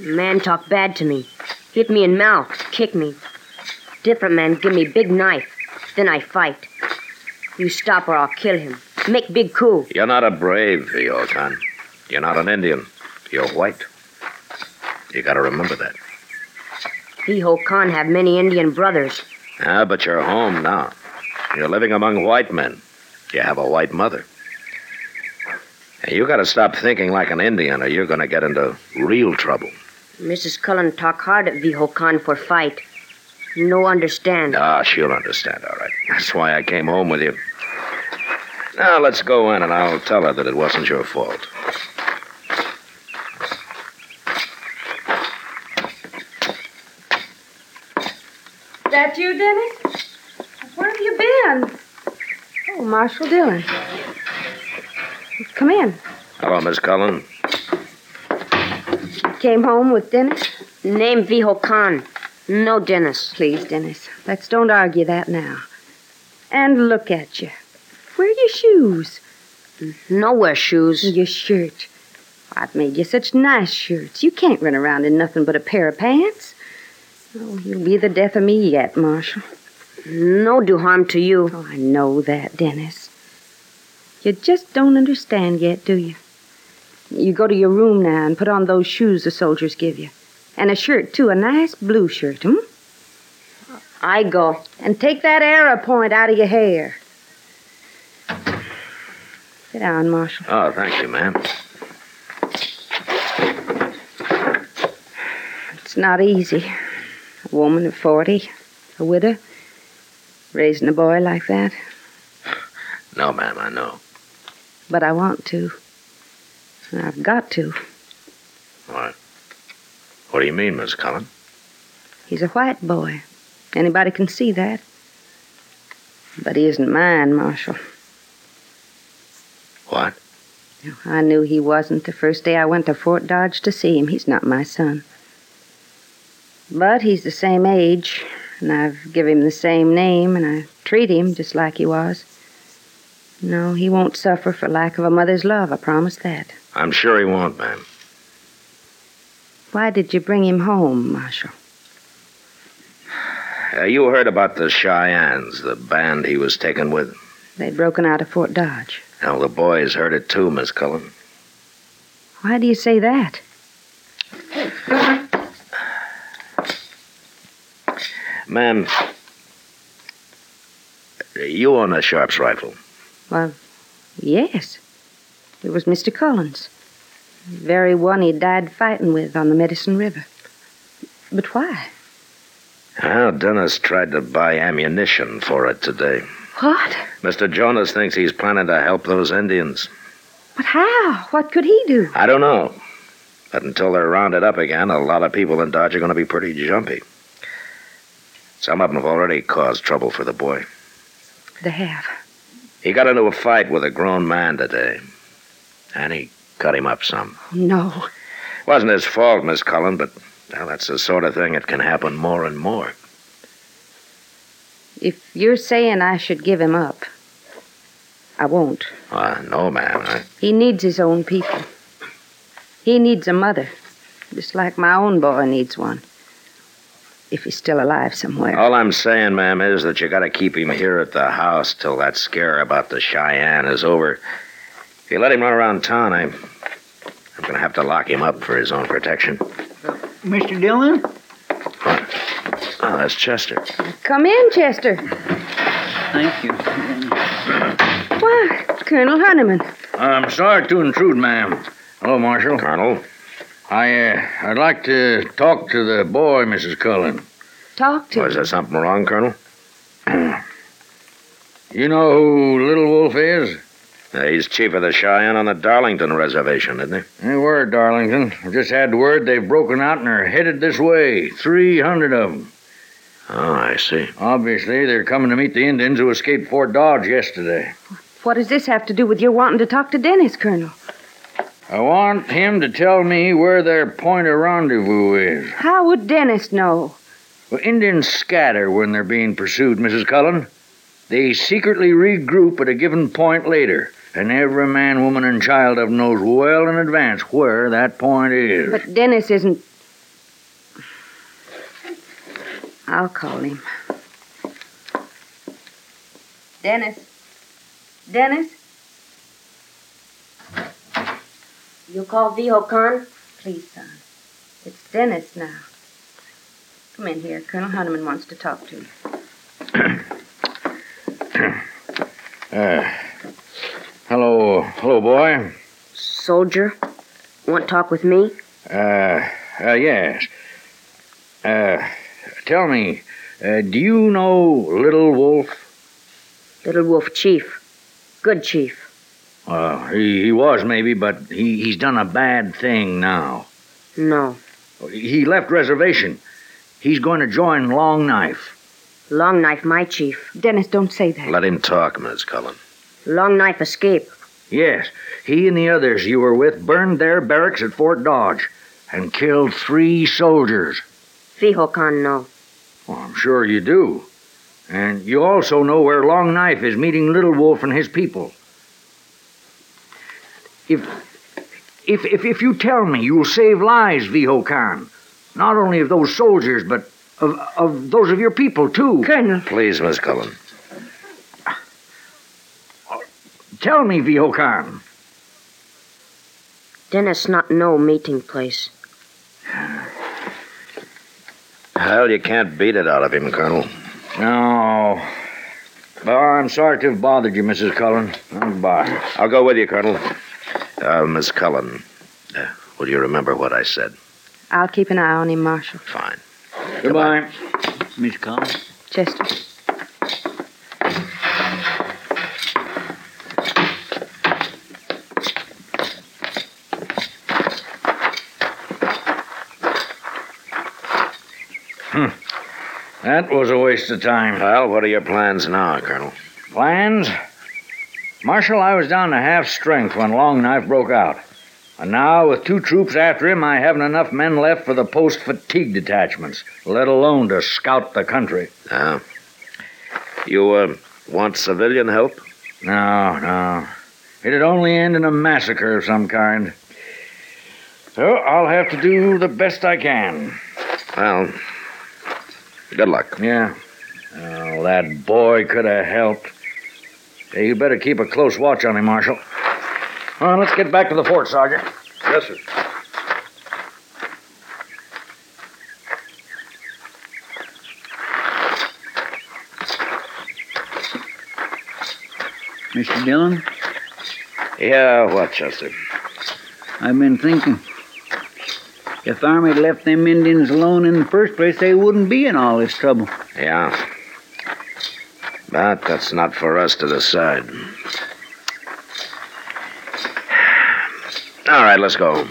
Man talk bad to me. Hit me in mouth, kick me. Different man give me big knife. Then I fight. You stop or I'll kill him. Make big coup. You're not a brave, Viho Khan. You're not an Indian. You're white. You gotta remember that. Viho Khan have many Indian brothers. Ah, but you're home now. You're living among white men. You have a white mother. And you gotta stop thinking like an Indian or you're gonna get into real trouble. Mrs. Cullen talk hard at Viho Khan for fight. No understand. Ah, she'll understand, all right. That's why I came home with you. Now, let's go in and I'll tell her that it wasn't your fault. That you, Dennis? Where have you been? Oh, Marshal Dillon. Come in. Hello, Miss Cullen. Came home with Dennis? Name Viho Khan. No Dennis. Please, Dennis. Let's don't argue that now. And look at you. Where are your shoes? No Nowhere shoes. Your shirt. I've made you such nice shirts. You can't run around in nothing but a pair of pants. Oh, you'll be the death of me yet, Marshal. No do harm to you. Oh, I know that, Dennis. You just don't understand yet, do you? You go to your room now and put on those shoes the soldiers give you. And a shirt, too, a nice blue shirt, hmm? I go. And take that arrow point out of your hair. Sit down, Marshal. Oh, thank you, ma'am. It's not easy. A woman of 40, a widow, raising a boy like that. No, ma'am, I know. But I want to. And I've got to. What? What do you mean, Miss Cullen? He's a white boy. Anybody can see that. But he isn't mine, Marshal. What? I knew he wasn't the first day I went to Fort Dodge to see him. He's not my son. But he's the same age, and I've given him the same name, and I treat him just like he was. No, he won't suffer for lack of a mother's love, I promise that. I'm sure he won't, ma'am. Why did you bring him home, Marshal? Uh, you heard about the Cheyennes, the band he was taken with. They'd broken out of Fort Dodge. Well, the boys heard it too, Miss Cullen. Why do you say that? Ma'am, you own a Sharp's rifle. Well, yes. It was Mr. Cullen's. The very one he died fighting with on the Medicine River. But why? Well, Dennis tried to buy ammunition for it today. What? Mr. Jonas thinks he's planning to help those Indians. But how? What could he do? I don't know. But until they're rounded up again, a lot of people in Dodge are going to be pretty jumpy. Some of them have already caused trouble for the boy. They have. He got into a fight with a grown man today. And he cut him up some. No. It Wasn't his fault, Miss Cullen, but well, that's the sort of thing that can happen more and more. If you're saying I should give him up, I won't. Uh, no, ma'am. I... He needs his own people. He needs a mother, just like my own boy needs one. If he's still alive somewhere. All I'm saying, ma'am, is that you gotta keep him here at the house till that scare about the Cheyenne is over. If you let him run around town, I'm, I'm gonna have to lock him up for his own protection. Mr. Dillon? Oh, that's Chester. Come in, Chester. Thank you. Why, Colonel Honeyman. I'm sorry to intrude, ma'am. Hello, Marshal. Colonel. I, uh, I'd like to talk to the boy, Mrs. Cullen. Talk to Was there something wrong, Colonel? *clears throat* You know who Little Wolf is? Uh, he's chief of the Cheyenne on the Darlington Reservation, isn't he? They were at Darlington. I just had word they've broken out and are headed this way. 300 of them. Oh, I see. Obviously, they're coming to meet the Indians who escaped Fort Dodge yesterday. What does this have to do with your wanting to talk to Dennis, Colonel? I want him to tell me where their point of rendezvous is. How would Dennis know? Well, Indians scatter when they're being pursued, Mrs. Cullen. They secretly regroup at a given point later, and every man, woman, and child of 'em knows well in advance where that point is. But Dennis isn't. I'll call him. Dennis. Dennis? You call Khan? Please, son. It's Dennis now. Come in here. Colonel Honeyman wants to talk to you. *clears throat* Uh, hello, hello, boy. Soldier? Want to talk with me? Uh, uh yes. Uh, tell me, uh, do you know Little Wolf? Little Wolf Chief. Good chief. Uh, he, he was maybe, but he, he's done a bad thing now. No. He left reservation. He's going to join Long Knife. Long Knife, my chief. Dennis, don't say that. Let him talk, Miss Cullen. Long Knife escape. Yes, he and the others you were with burned their barracks at Fort Dodge and killed three soldiers. Viho Khan, no. Well, I'm sure you do. And you also know where Long Knife is meeting Little Wolf and his people. If, if, if, if you tell me you'll save lives, Viho Khan, not only of those soldiers, but of, of those of your people, too. Colonel. Please, Miss Cullen. Tell me, Viho Khan. Dennis not know meeting place. *sighs* Hell, you can't beat it out of him, Colonel. No. Well, I'm sorry to have bothered you, Mrs. Cullen. Goodbye. I'll go with you, Colonel. Uh, Miss Cullen, uh, will you remember what I said? I'll keep an eye on him, Marshal. Fine. Goodbye. Miss Cullen. Chester. That was a waste of time. Well, what are your plans now, Colonel? Plans? Marshal, I was down to half strength when Long Knife broke out. And now, with two troops after him, I haven't enough men left for the post fatigue detachments, let alone to scout the country. Ah. You, uh, want civilian help? No, no. It'd only end in a massacre of some kind. So I'll have to do the best I can. Well, good luck. Yeah. Oh, that boy could have helped. Hey, you better keep a close watch on him, Marshal. Well, let's get back to the fort, Sergeant. Yes, sir. Mr. Dillon, Yeah, what, Chester? I've been thinking. If the Army had left them Indians alone in the first place, they wouldn't be in all this trouble. Yeah. But that's not for us to decide. *sighs* All right, let's go.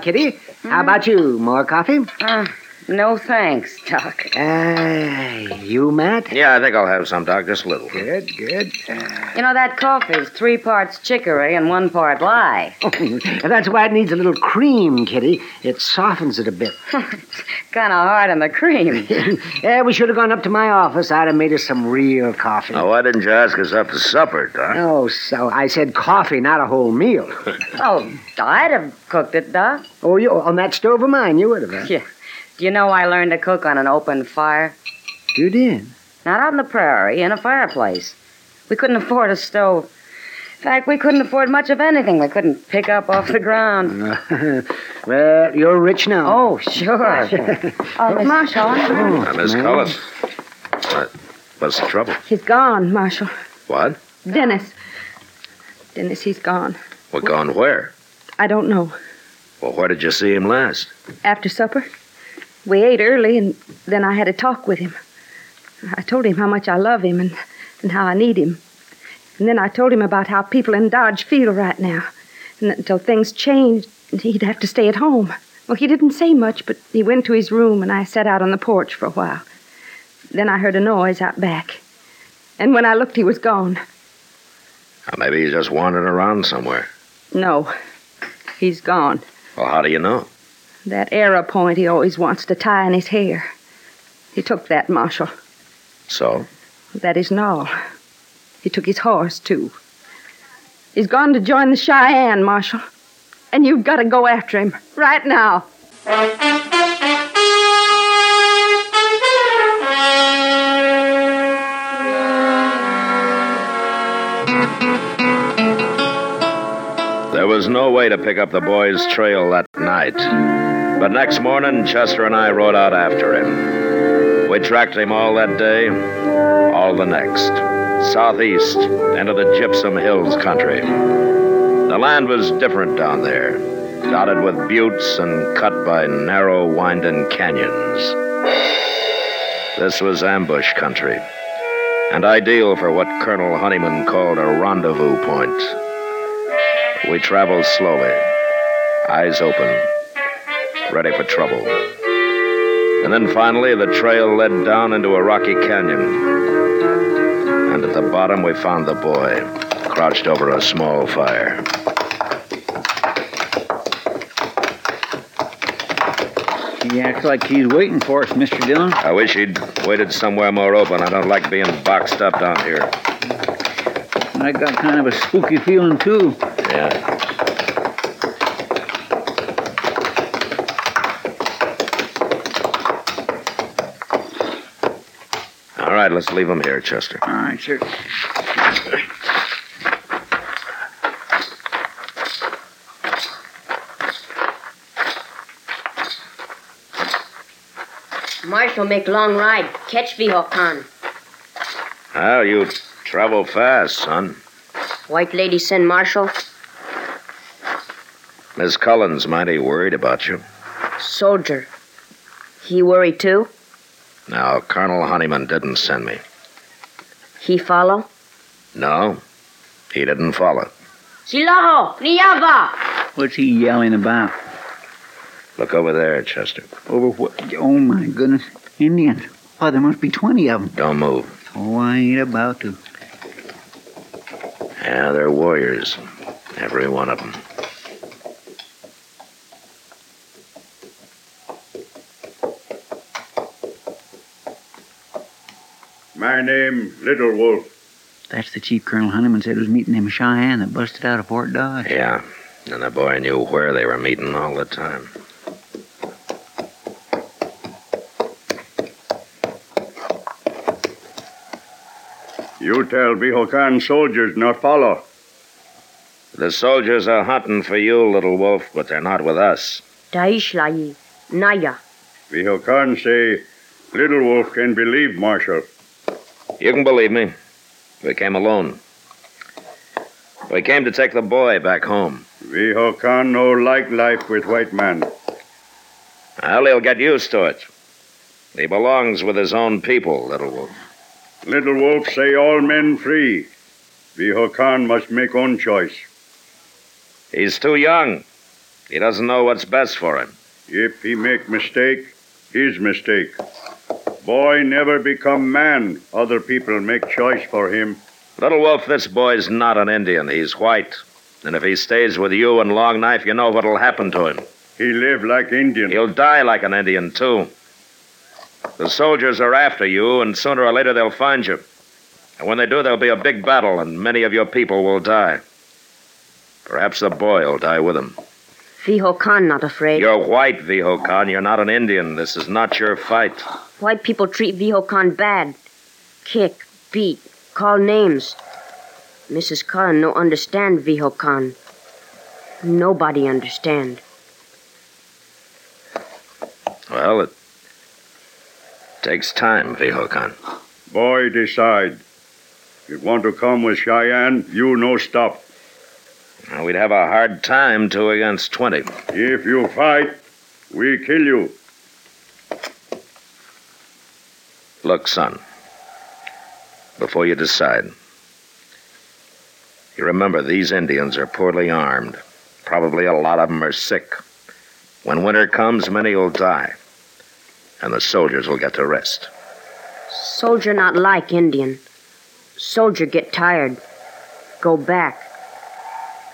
Kitty, how about you? More coffee? Uh, no thanks, Doc. Uh, you, Matt? Yeah, I think I'll have some, Doc, just a little. Good, good. You know, that coffee's three parts chicory and one part lye. *laughs* That's why it needs a little cream, Kitty. It softens it a bit. *laughs* it's kind of hard on the cream. *laughs* yeah, we should have gone up to my office. I'd have made us some real coffee. Now, why didn't you ask us up to supper, Doc? Oh, so I said coffee, not a whole meal. oh, I'd have cooked it, Doc. Oh, you on that stove of mine, you would have. Huh? Yeah. Do you know I learned to cook on an open fire? You did? Not out in the prairie, in a fireplace. We couldn't afford a stove. In fact, we couldn't afford much of anything we couldn't pick up off the ground. *laughs* well, you're rich now. Oh, sure. *laughs* oh, Marshal. Oh, now, Miss Cullen. What, what's the trouble? He's gone, Marshal. What? Dennis. Dennis, he's gone. Well, gone where? I don't know. Well, where did you see him last? After supper. We ate early, and then I had a talk with him. I told him how much I love him and, and how I need him. And then I told him about how people in Dodge feel right now. And that until things changed, he'd have to stay at home. Well, he didn't say much, but he went to his room, and I sat out on the porch for a while. Then I heard a noise out back. And when I looked, he was gone. Maybe he's just wandering around somewhere. No, he's gone. Well, how do you know? That arrow point he always wants to tie in his hair. He took that, Marshal. So? That isn't all. He took his horse, too. He's gone to join the Cheyenne, Marshal. And you've got to go after him right now. Was no way to pick up the boy's trail that night. But next morning, Chester and I rode out after him. We tracked him all that day, all the next, southeast into the Gypsum Hills country. The land was different down there, dotted with buttes and cut by narrow, winding canyons. This was ambush country, and ideal for what Colonel Honeyman called a rendezvous point. We traveled slowly, eyes open, ready for trouble. And then finally, the trail led down into a rocky canyon. And at the bottom, we found the boy, crouched over a small fire. He acts like he's waiting for us, Mr. Dillon. I wish he'd waited somewhere more open. I don't like being boxed up down here. I got kind of a spooky feeling, too. Yeah. All right, let's leave him here, Chester. All right, sir. Marshal make long ride. Catch Vihokan. Well, you travel fast, son. White lady send Marshal. Miss Cullen's mighty worried about you. Soldier. He worry too? Now, Colonel Honeyman didn't send me. He follow? No, he didn't follow. Silaho! Niava! What's he yelling about? Look over there, Chester. Over what? Oh, my goodness. Indians. Why, there must be 20 of them. Don't move. Oh, I ain't about to. Yeah, they're warriors. Every one of them. My name, Little Wolf. That's the chief Colonel Honeyman said was meeting them Cheyenne that busted out of Fort Dodge. Yeah, and the boy knew where they were meeting all the time. You tell Vihokan soldiers not follow. The soldiers are hunting for you, Little Wolf, but they're not with us. Daishlai. Naya. Vihokan say Little Wolf can believe Marshal. You can believe me. We came alone. We came to take the boy back home. Vihokan no like life with white man. Well, he'll get used to it. He belongs with his own people, Little Wolf. Little Wolf say all men free. Vihokan must make own choice. He's too young. He doesn't know what's best for him. If he make mistake, his mistake. Boy never become man. Other people make choice for him. Little Wolf, this boy's not an Indian. He's white. And if he stays with you and Long Knife, you know what'll happen to him. He live like Indian. He'll die like an Indian, too. The soldiers are after you, and sooner or later they'll find you. And when they do, there'll be a big battle, and many of your people will die. Perhaps the boy will die with them. Vihokan not afraid. You're white, Vihokan. You're not an Indian. This is not your fight. White people treat Vihokan bad. Kick, beat, call names. Mrs. Cullen no understand Vihokan. Nobody understand. Well, it takes time, Vihokan. Boy decide. If want to come with Cheyenne, you no stop. Well, we'd have a hard time, two against twenty. If you fight, we kill you. Look, son, before you decide, you remember these Indians are poorly armed. Probably a lot of them are sick. When winter comes, many will die, and the soldiers will get to rest. Soldier not like Indian. Soldier get tired. Go back.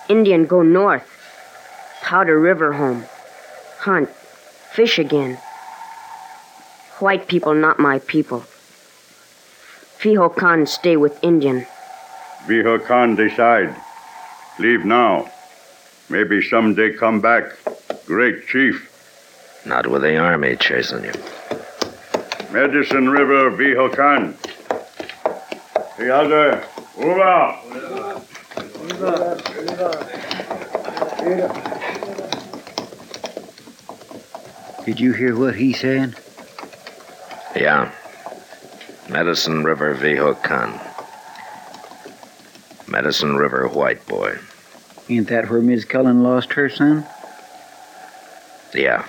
Indian go north. Powder River home. Hunt. Fish again. White people not my people. Viho Khan stay with Indian. Viho Khan decide. Leave now. Maybe someday come back. Great chief. Not with the army chasing you. Medicine River, Viho Khan. The other, Ura. Did you hear what he said? Yeah. Medicine River Viho Khan. Medicine River White Boy. Ain't that where Miss Cullen lost her son? Yeah.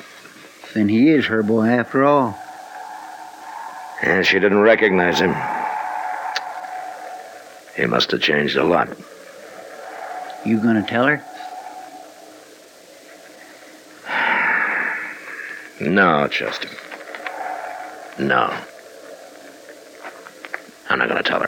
Then he is her boy after all. And she didn't recognize him. He must have changed a lot. You gonna tell her? *sighs* No, Chester. No. I'm not going to tell her.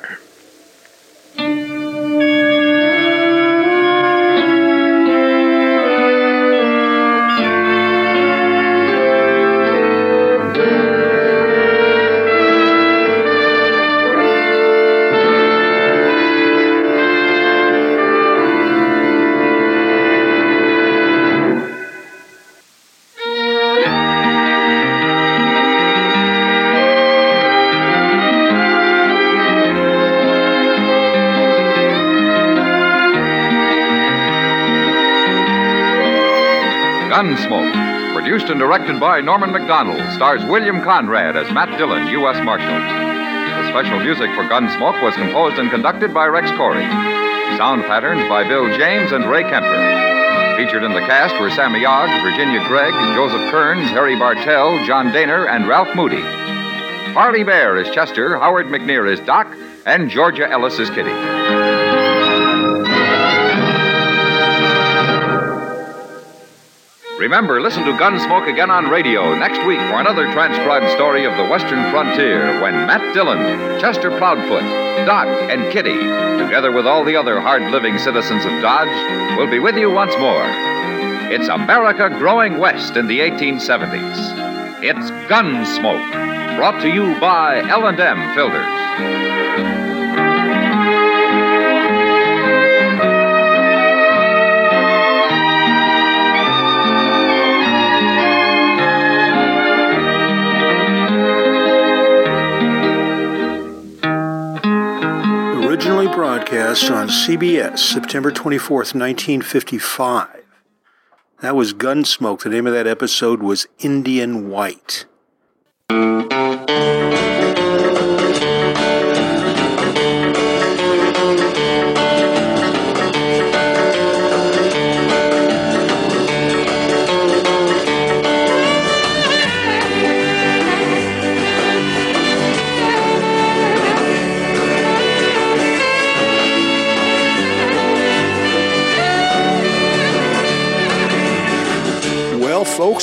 And directed by Norman Macdonnell, stars William Conrad as Matt Dillon, U.S. Marshal. The special music for Gunsmoke was composed and conducted by Rex Koury. Sound patterns by Bill James and Ray Kemper. Featured in the cast were Sammy Ogg, Virginia Gregg, Joseph Kearns, Harry Bartell, John Dehner, and Ralph Moody. Parley Baer is Chester, Howard McNear is Doc, and Georgia Ellis is Kitty. Remember, listen to Gunsmoke again on radio next week for another transcribed story of the Western frontier when Matt Dillon, Chester Proudfoot, Doc, and Kitty, together with all the other hard living citizens of Dodge, will be with you once more. It's America growing west in the 1870s. It's Gunsmoke, brought to you by L&M Filters. Broadcast on CBS September 24th, 1955. That was Gunsmoke. The name of that episode was Indian White.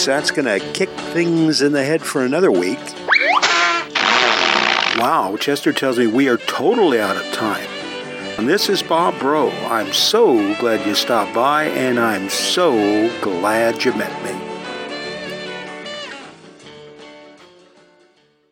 That's going to kick things in the head for another week. Wow, Chester tells me we are totally out of time. And this is Bob Bro. I'm so glad you stopped by, and I'm so glad you met me.